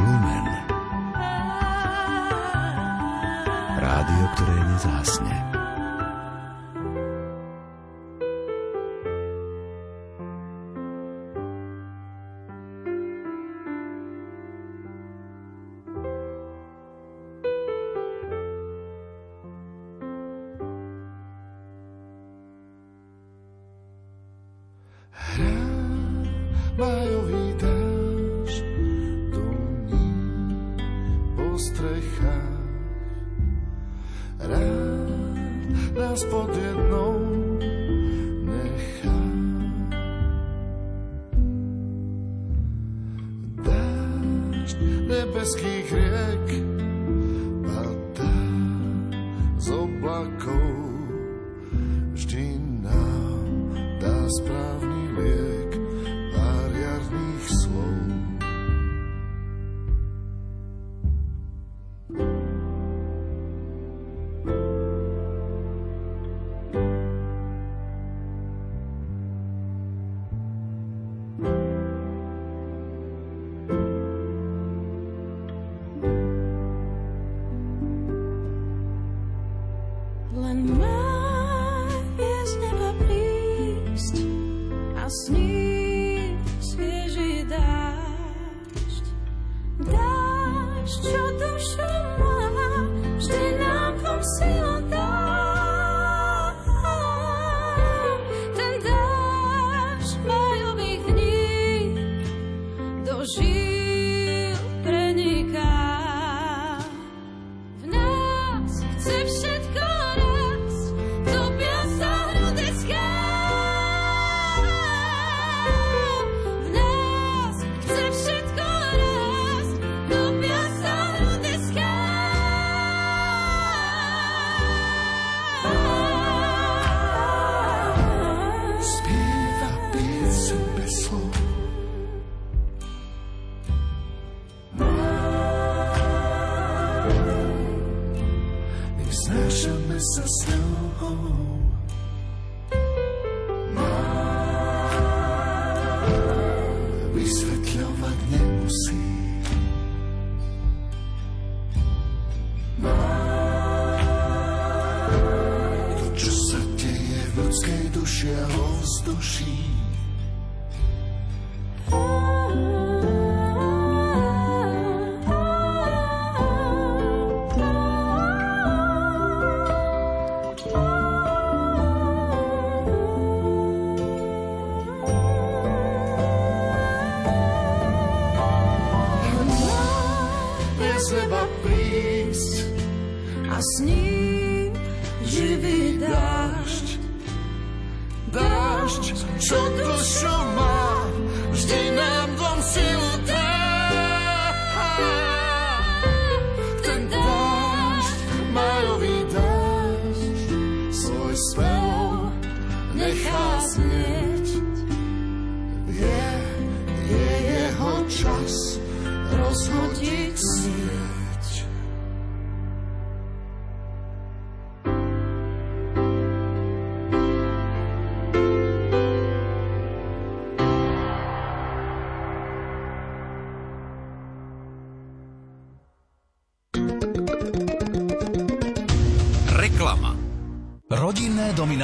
Lumen. Rádio, ktoré nezásne.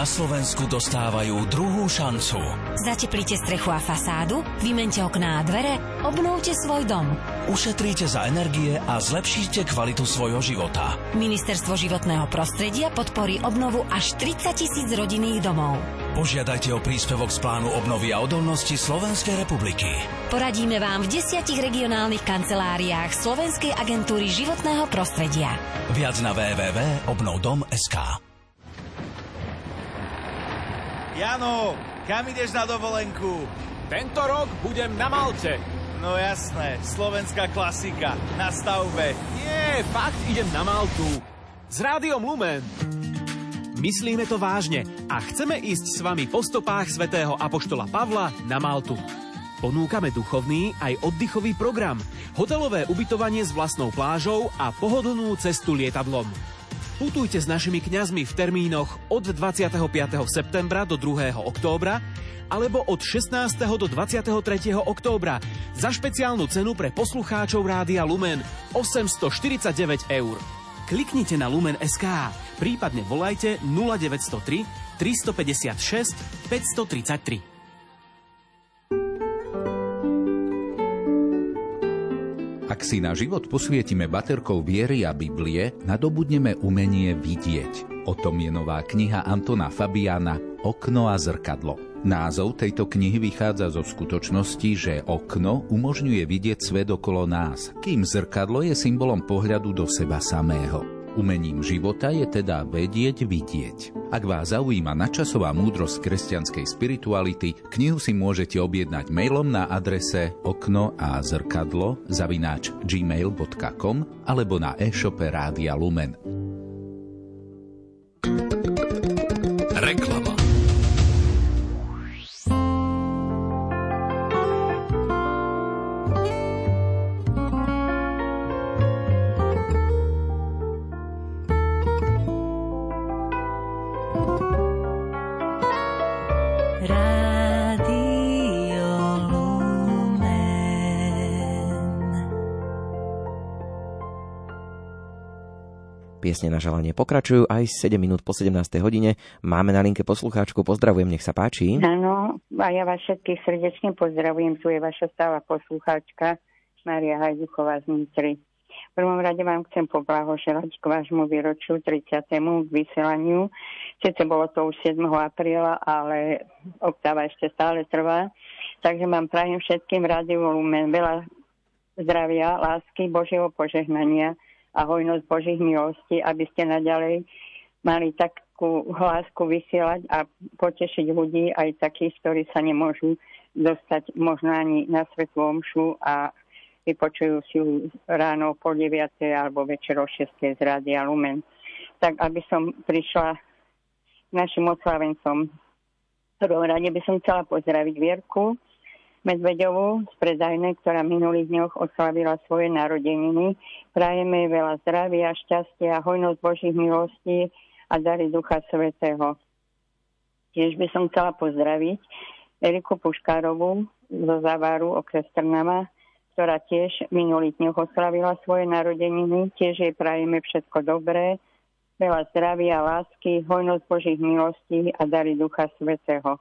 Slovensku dostávajú druhú šancu. Zateplíte strechu a fasádu, vymente okná a dvere, obnovte svoj dom. Ušetríte za energie a zlepšíte kvalitu svojho života. Ministerstvo životného prostredia podporí obnovu až 30 tisíc rodinných domov. Požiadajte o príspevok z plánu obnovy a odolnosti Slovenskej republiky. Poradíme vám v desiatich regionálnych kanceláriách Slovenskej agentúry životného prostredia. Viac na www.obnovdom.sk Jano, kam ideš na dovolenku? Tento rok budem na Malte. No jasné, slovenská klasika, na stavbe. Nie, fakt idem na Maltu. S rádiom Lumen. Myslíme to vážne a chceme ísť s vami po stopách svätého Apoštola Pavla na Maltu. Ponúkame duchovný aj oddychový program, hotelové ubytovanie s vlastnou plážou a pohodlnú cestu lietadlom. Putujte s našimi kňazmi v termínoch od 25. septembra do 2. októbra alebo od 16. do 23. októbra za špeciálnu cenu pre poslucháčov Rádia Lumen 849 eur. Kliknite na Lumen SK, prípadne volajte 0903 356 533. Ak si na život posvietime baterkou viery a Biblie, nadobudneme umenie vidieť. O tom je nová kniha Antona Fabiana Okno a zrkadlo. Názov tejto knihy vychádza zo skutočnosti, že okno umožňuje vidieť svet okolo nás, kým zrkadlo je symbolom pohľadu do seba samého. Umením života je teda vedieť vidieť. Ak vás zaujíma načasová múdrosť kresťanskej spirituality, knihu si môžete objednať mailom na adrese okno a zrkadlo zavináč gmail.com alebo na e-shope Rádia Lumen. Piesne na želanie pokračujú aj 7 minút po 17. hodine. Máme na linke poslucháčku, pozdravujem, nech sa páči. Áno, a ja vás všetkých srdečne pozdravujem. Tu je vaša stála poslucháčka Maria Hajduchová z Nitry. V prvom rade vám chcem poblahoželať k vášmu výročiu 30. k vysielaniu. Sice bolo to už 7. apríla, ale oktáva ešte stále trvá. Takže vám prajem všetkým Rádiu Lumen veľa zdravia, lásky, Božieho požehnania a hojnosť Božích milostí, aby ste naďalej mali takú lásku vysielať a potešiť ľudí, aj takých, ktorí sa nemôžu dostať možno ani na svetú omšu a vypočujú si ju ráno po 9. alebo večer o 6. z Rádia Lumen. Tak aby som prišla našim oslavencom. V prvom rade by som chcela pozdraviť Vierku Medvedovú z predajnej, ktorá minulých dňoch oslavila svoje narodeniny. Prajeme jej veľa zdravia, šťastia, hojnosť Božích milostí a dary Ducha Svetého. Tiež by som chcela pozdraviť Eriku Puškárovú zo Zavaru, okres Trnava, ktorá tiež minulý dňoch oslavila svoje narodeniny. Tiež jej prajeme všetko dobré, veľa zdravia, lásky, hojnosť Božích milostí a dary Ducha Svetého.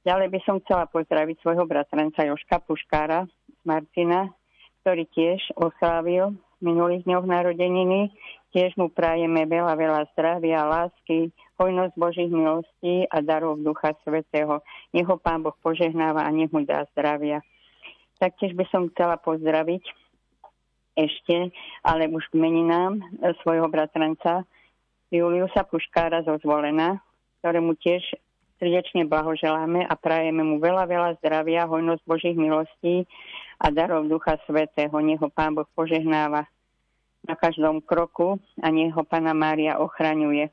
Ďalej by som chcela pozdraviť svojho bratranca Joška Puškára Martina, ktorý tiež oslávil minulých dňoch narodeniny. Tiež mu prajeme veľa, veľa zdravia, lásky, hojnosť Božích milostí a darov Ducha Svetého. Nech ho Pán Boh požehnáva a nech mu dá zdravia. Taktiež by som chcela pozdraviť ešte, ale už k meninám e, svojho bratranca Juliusa Puškára zo Zvolena, ktorému tiež srdečne blahoželáme a prajeme mu veľa, veľa zdravia, hojnosť Božích milostí a darov Ducha Svetého. Nech ho Pán Boh požehnáva na každom kroku a nech ho Pána Mária ochraňuje.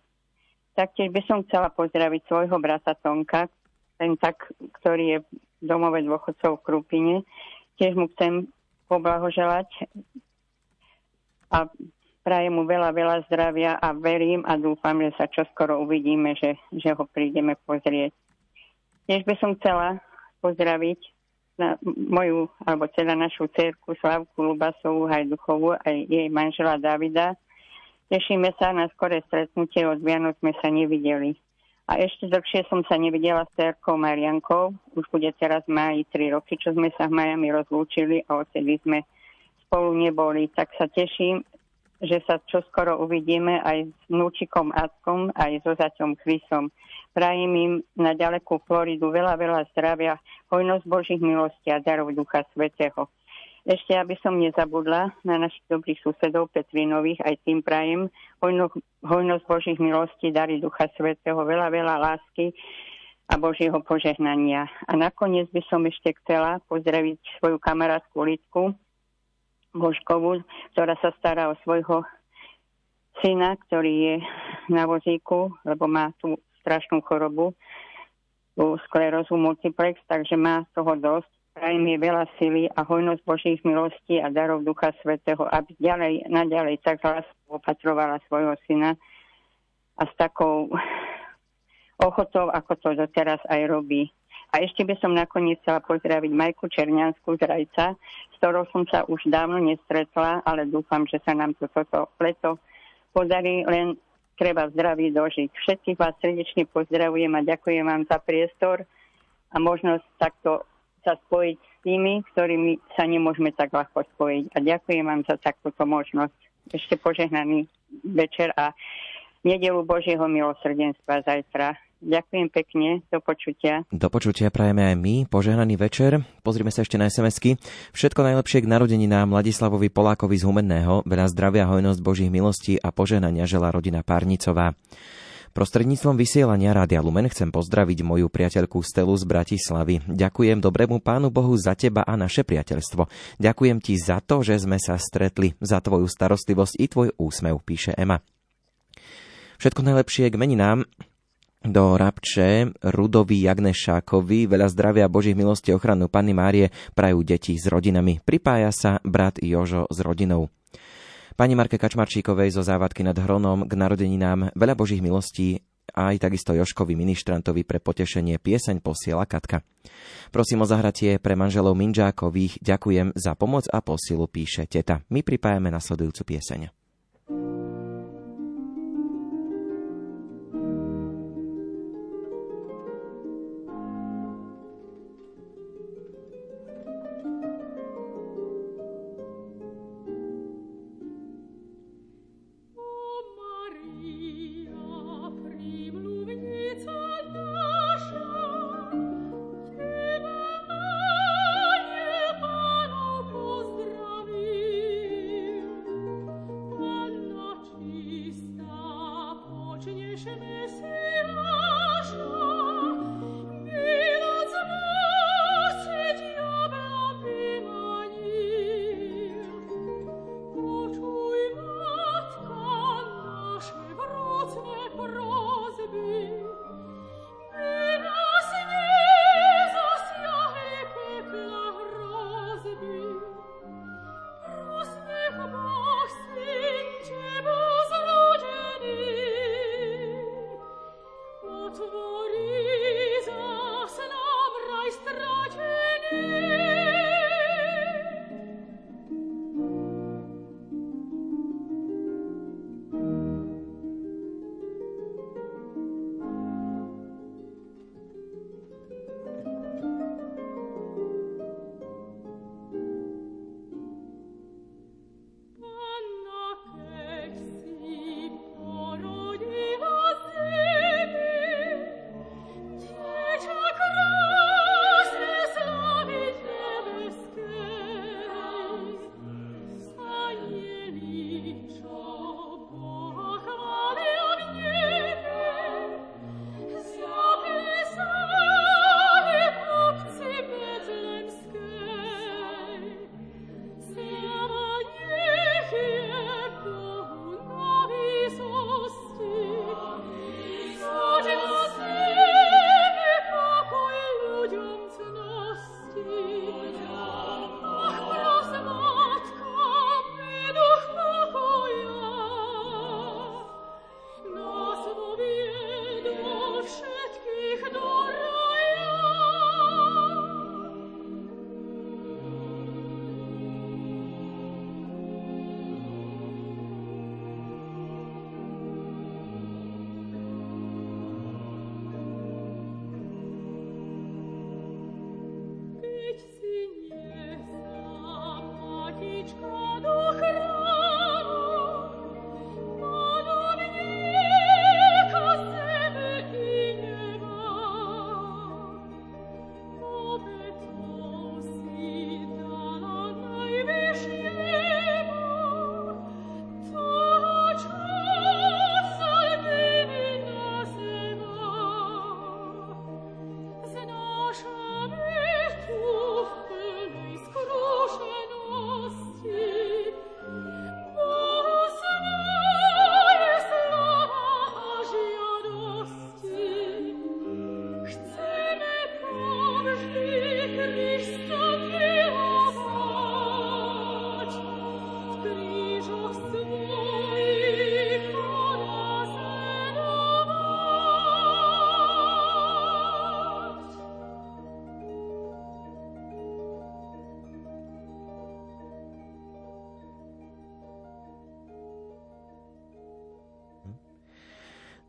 Taktiež by som chcela pozdraviť svojho brata Tonka, ten tak, ktorý je v domove dôchodcov v Krupine. Tiež mu chcem poblahoželať a prajem mu veľa, veľa zdravia a verím a dúfam, že sa čoskoro uvidíme, že, že ho prídeme pozrieť. Tiež by som chcela pozdraviť na moju, alebo teda našu cerku Slavku Lubasovú Hajduchovú aj jej manžela Davida, Tešíme sa na skore stretnutie, od Vianoc sme sa nevideli. A ešte dlhšie som sa nevidela s cerkou Mariankou. Už bude teraz máji 3 roky, čo sme sa v Miami rozlúčili a odtedy sme spolu neboli. Tak sa teším, že sa čoskoro uvidíme aj s vnúčikom Askom, aj so zaťom Chrisom. Prajem im na ďalekú Floridu veľa, veľa zdravia, hojnosť Božích milostí a darov Ducha Svetého. Ešte, aby som nezabudla na našich dobrých susedov Petrinových, aj tým prajem hojno, hojnosť Božích milostí, dary Ducha Svetého, veľa, veľa lásky a Božieho požehnania. A nakoniec by som ešte chcela pozdraviť svoju kamarátku Lidku Božkovú, ktorá sa stará o svojho syna, ktorý je na vozíku, lebo má tú strašnú chorobu, tú sklerózu multiplex, takže má toho dosť Prajem jej veľa sily a hojnosť Božích milostí a darov Ducha Svetého, aby ďalej, naďalej tak láskou opatrovala svojho syna a s takou ochotou, ako to doteraz aj robí. A ešte by som nakoniec chcela pozdraviť Majku Černiansku z Rajca, s ktorou som sa už dávno nestretla, ale dúfam, že sa nám to toto leto podarí, len treba zdraví dožiť. Všetkých vás srdečne pozdravujem a ďakujem vám za priestor a možnosť takto sa spojiť s tými, ktorými sa nemôžeme tak ľahko spojiť. A ďakujem vám za takúto možnosť. Ešte požehnaný večer a nedelu Božieho milosrdenstva zajtra. Ďakujem pekne, do počutia. Do počutia prajeme aj my, požehnaný večer. Pozrime sa ešte na SMS-ky. Všetko najlepšie k narodeninám Ladislavovi Polákovi z Humenného, veľa zdravia, hojnosť Božích milostí a požehnania žela rodina Párnicová. Prostredníctvom vysielania Rádia Lumen chcem pozdraviť moju priateľku Stelu z Bratislavy. Ďakujem dobrému Pánu Bohu za teba a naše priateľstvo. Ďakujem ti za to, že sme sa stretli, za tvoju starostlivosť i tvoj úsmev, píše Ema. Všetko najlepšie k meninám do Rabče, Rudovi Jagnešákovi, veľa zdravia, Božích milostí, ochranu Panny Márie prajú deti s rodinami. Pripája sa brat Jožo s rodinou. Pani Marke Kačmarčíkovej zo Závadky nad Hronom k narodeninám veľa Božích milostí aj takisto Joškovi ministrantovi pre potešenie pieseň posiela Katka. Prosím o zahratie pre manželov Minžákových. Ďakujem za pomoc a posilu, píše teta. My pripájame nasledujúcu pieseň.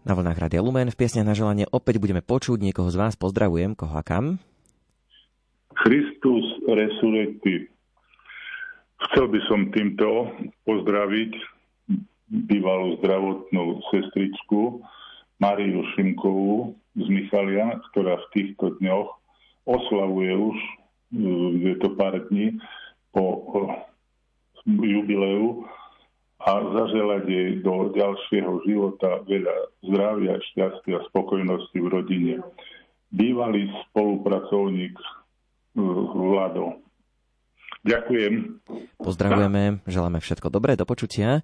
Na vlnách Radia Lumen v piesne na želanie opäť budeme počuť niekoho z vás. Pozdravujem, koho a kam? Christus resurrecti. Chcel by som týmto pozdraviť bývalú zdravotnú sestričku Mariu Šimkovú z Michalia, ktorá v týchto dňoch oslavuje už, je to pár dní po jubileu a zaželať jej do ďalšieho života veľa zdravia, šťastia spokojnosti v rodine. Bývalý spolupracovník e, Vlado. Ďakujem. Pozdravujeme, želáme všetko dobré, do počutia.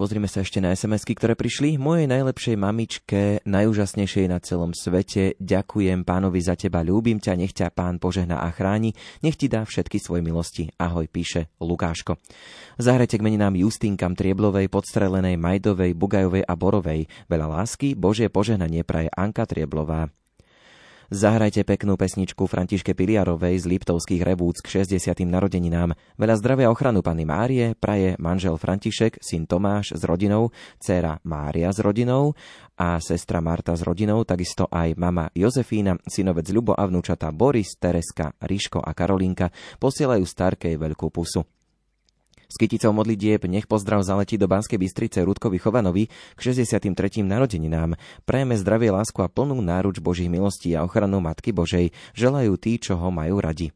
Pozrime sa ešte na sms ktoré prišli. Mojej najlepšej mamičke, najúžasnejšej na celom svete, ďakujem pánovi za teba, ľúbim ťa, nech ťa pán požehná a chráni, nech ti dá všetky svoje milosti. Ahoj, píše Lukáško. Zahrajte k meninám Justínkam Trieblovej, Podstrelenej, Majdovej, Bugajovej a Borovej. Veľa lásky, Božie požehnanie praje Anka Trieblová. Zahrajte peknú pesničku Františke Piliarovej z Liptovských Revúc k 60. narodeninám. Veľa zdravia ochranu Panny Márie praje manžel František, syn Tomáš s rodinou, dcéra Mária s rodinou a sestra Marta s rodinou, takisto aj mama Jozefína, synovec Ľubo a vnúčata Boris, Tereska, Ríško a Karolinka posielajú starkej veľkú pusu. S kyticou modlitieb nech pozdrav zaletí do Banskej Bystrice Rudkovi Chovanovi k 63. narodeninám. Prajeme zdravie, lásku a plnú náruč Božích milostí a ochranu Matky Božej. Želajú tí, čo ho majú radi.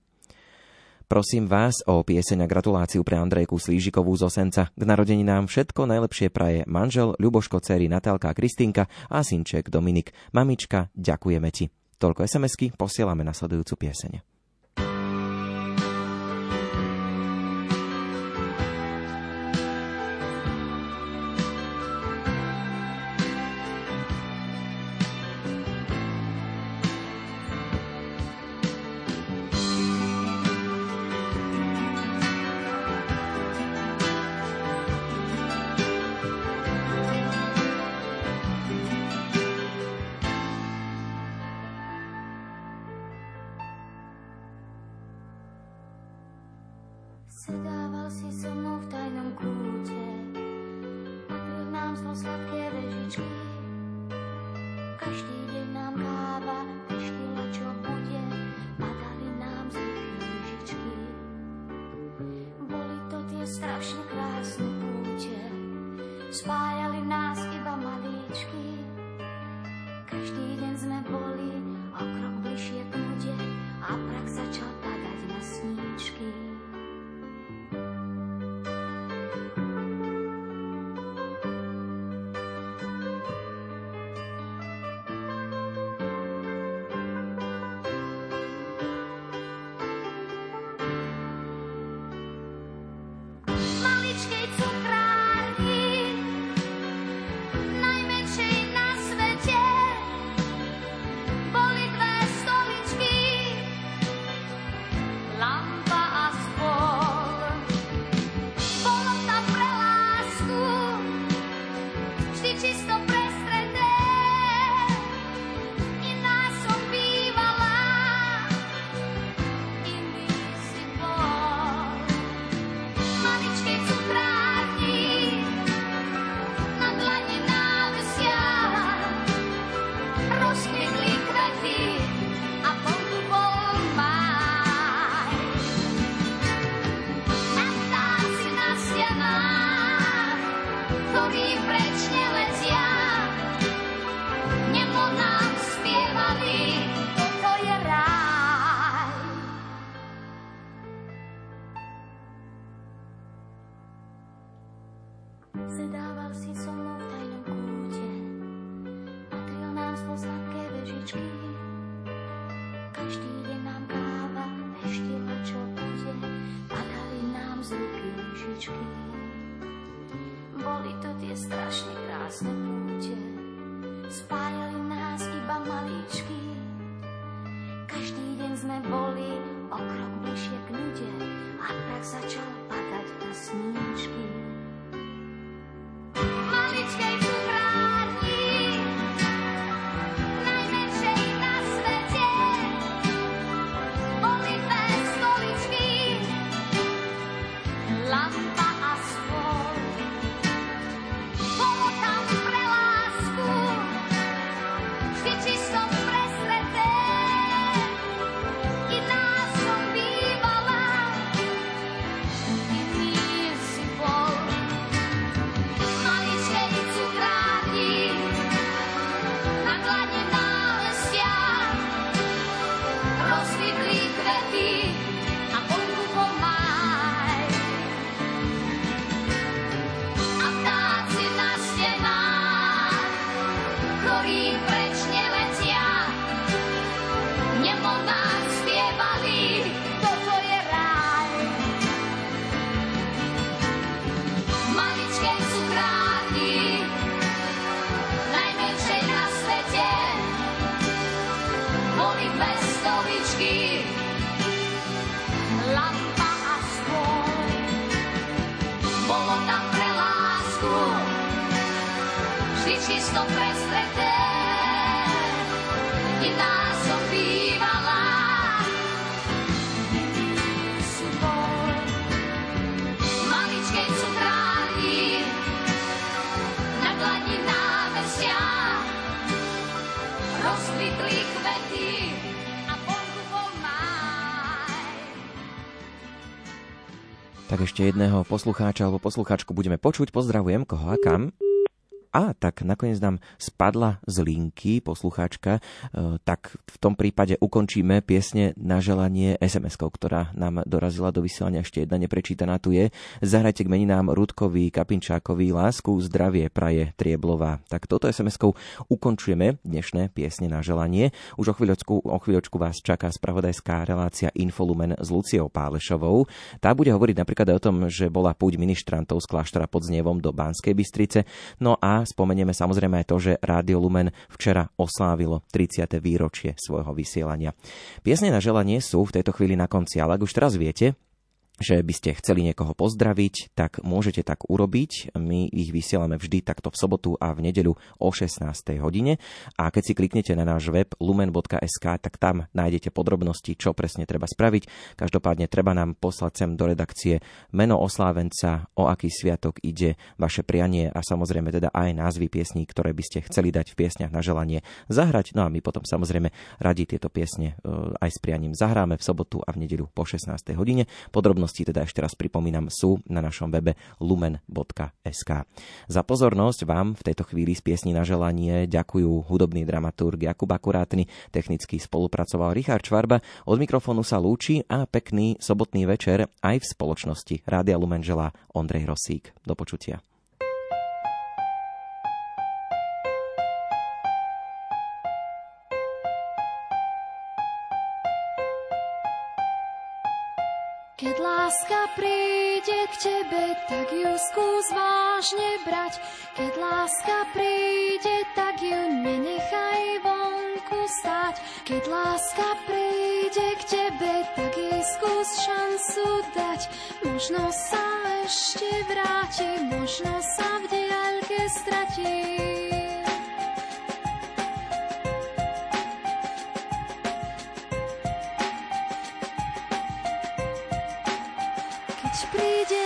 Prosím vás o pieseň a gratuláciu pre Andrejku Slížikovú z Osenca. K narodeninám všetko najlepšie praje manžel, Ľuboško, dcery Natálka a Kristinka a synček Dominik. Mamička, ďakujeme ti. Toľko SMS-ky posielame nasledujúcu pieseň. Tak ešte jedného poslucháča alebo poslucháčku budeme počuť. Pozdravujem, koho a kam? A tak nakoniec nám spadla z linky poslucháčka, e, tak v tom prípade ukončíme piesne na želanie SMS-kou, ktorá nám dorazila do vysielania. Ešte jedna neprečítaná tu je. Zahrajte k meninám Rudkovi, Kapinčákovi, lásku, zdravie, praje, Trieblová. Tak toto SMS-kou ukončujeme dnešné piesne na želanie. Už o chvíľočku, o chvíľočku vás čaká spravodajská relácia Infolumen s Luciou Pálešovou. Tá bude hovoriť napríklad aj o tom, že bola púť ministrantov z kláštora pod Znievom do Banskej Bystrice. No a spomenieme samozrejme aj to, že Rádio Lumen včera oslávilo 30. výročie svojho vysielania. Piesne na želanie sú v tejto chvíli na konci, ale ak už teraz viete, že by ste chceli niekoho pozdraviť, tak môžete tak urobiť. My ich vysielame vždy takto v sobotu a v nedeľu o 16. hodine. A keď si kliknete na náš web lumen.sk, tak tam nájdete podrobnosti, čo presne treba spraviť. Každopádne treba nám poslať sem do redakcie meno oslávenca, o aký sviatok ide, vaše prianie a samozrejme teda aj názvy piesní, ktoré by ste chceli dať v piesniach na želanie zahrať. No a my potom samozrejme radi tieto piesne e, aj s prianím zahráme v sobotu a v nedeľu po 16. hodine. Podrobnosti teda ešte raz pripomínam sú na našom webe lumen.sk. Za pozornosť vám v tejto chvíli z piesni na želanie ďakujú hudobný dramaturg Jakub Akurátny, technicky spolupracoval Richard Čvarba, od mikrofónu sa lúči a pekný sobotný večer aj v spoločnosti Rádia Lumen želá Ondrej Rosík. Do počutia. Láska príde k tebe, tak ju skús vážne brať. Keď láska príde, tak ju nenechaj vonku stať. Keď láska príde k tebe, tak jej skús šancu dať. Možno sa ešte vráti, možno sa v diaľke stratí. Keď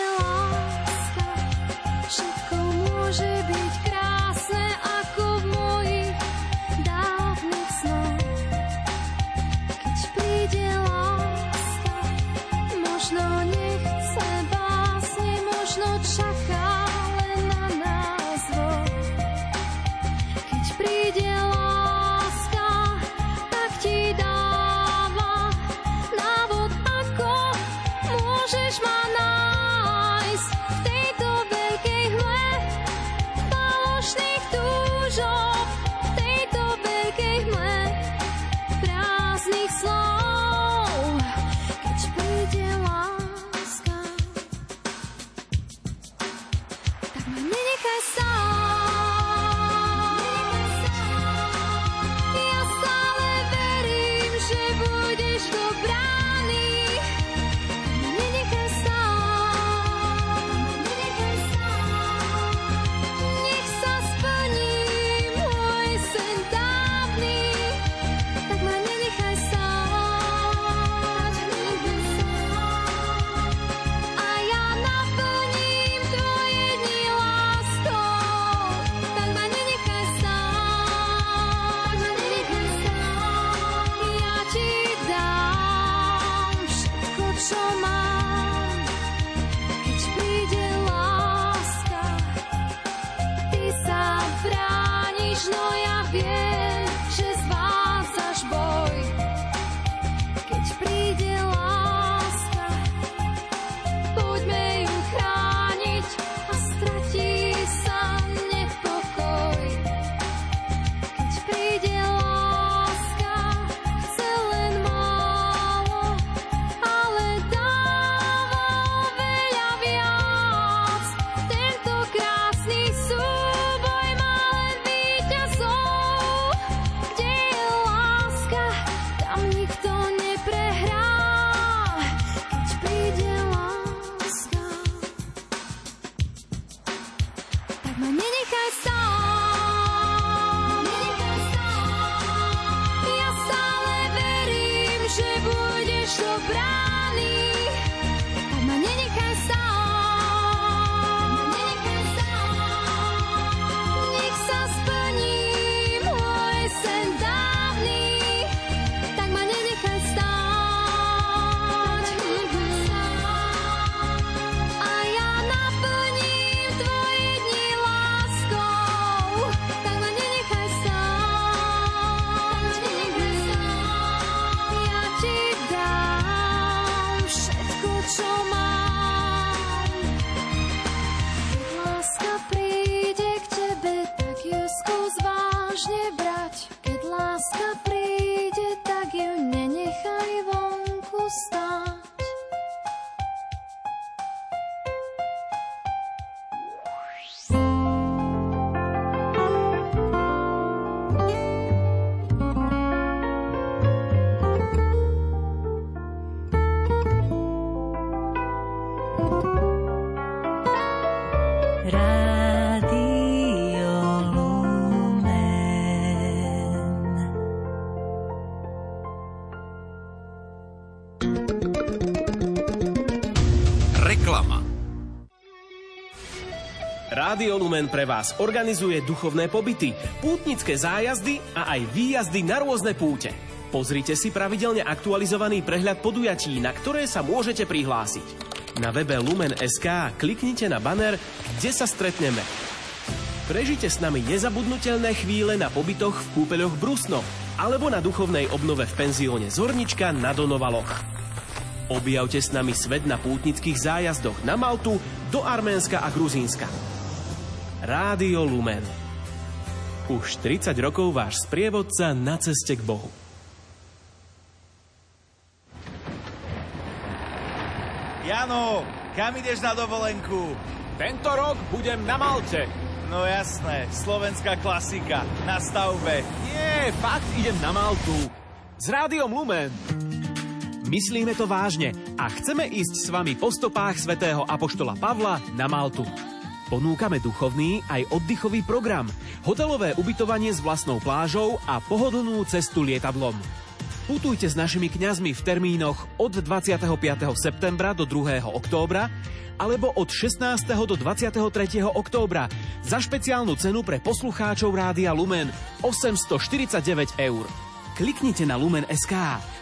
Rádio Lumen pre vás organizuje duchovné pobyty, pútnické zájazdy a aj výjazdy na rôzne púte. Pozrite si pravidelne aktualizovaný prehľad podujatí, na ktoré sa môžete prihlásiť. Na webe Lumen.sk kliknite na banner, kde sa stretneme. Prežite s nami nezabudnutelné chvíle na pobytoch v kúpeľoch Brusno alebo na duchovnej obnove v penzióne Zornička na Donovaloch. Objavte s nami svet na pútnických zájazdoch na Maltu, do Arménska a Gruzínska. Rádio Lumen. Už 30 rokov váš sprievodca na ceste k Bohu. Jano, kam ideš na dovolenku? Tento rok budem na Malte. No jasné, slovenská klasika, na stavbe. Nie, fakt idem na Maltu. S Rádiom Lumen. Myslíme to vážne a chceme ísť s vami po stopách svätého Apoštola Pavla na Maltu. Ponúkame duchovný aj oddychový program, hotelové ubytovanie s vlastnou plážou a pohodlnú cestu lietadlom. Putujte s našimi kňazmi v termínoch od 25. septembra do 2. októbra alebo od 16. do 23. októbra za špeciálnu cenu pre poslucháčov Rádia Lumen 849 eur. Kliknite na Lumen.sk,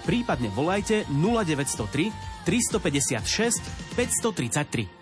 prípadne volajte 0903 356 533.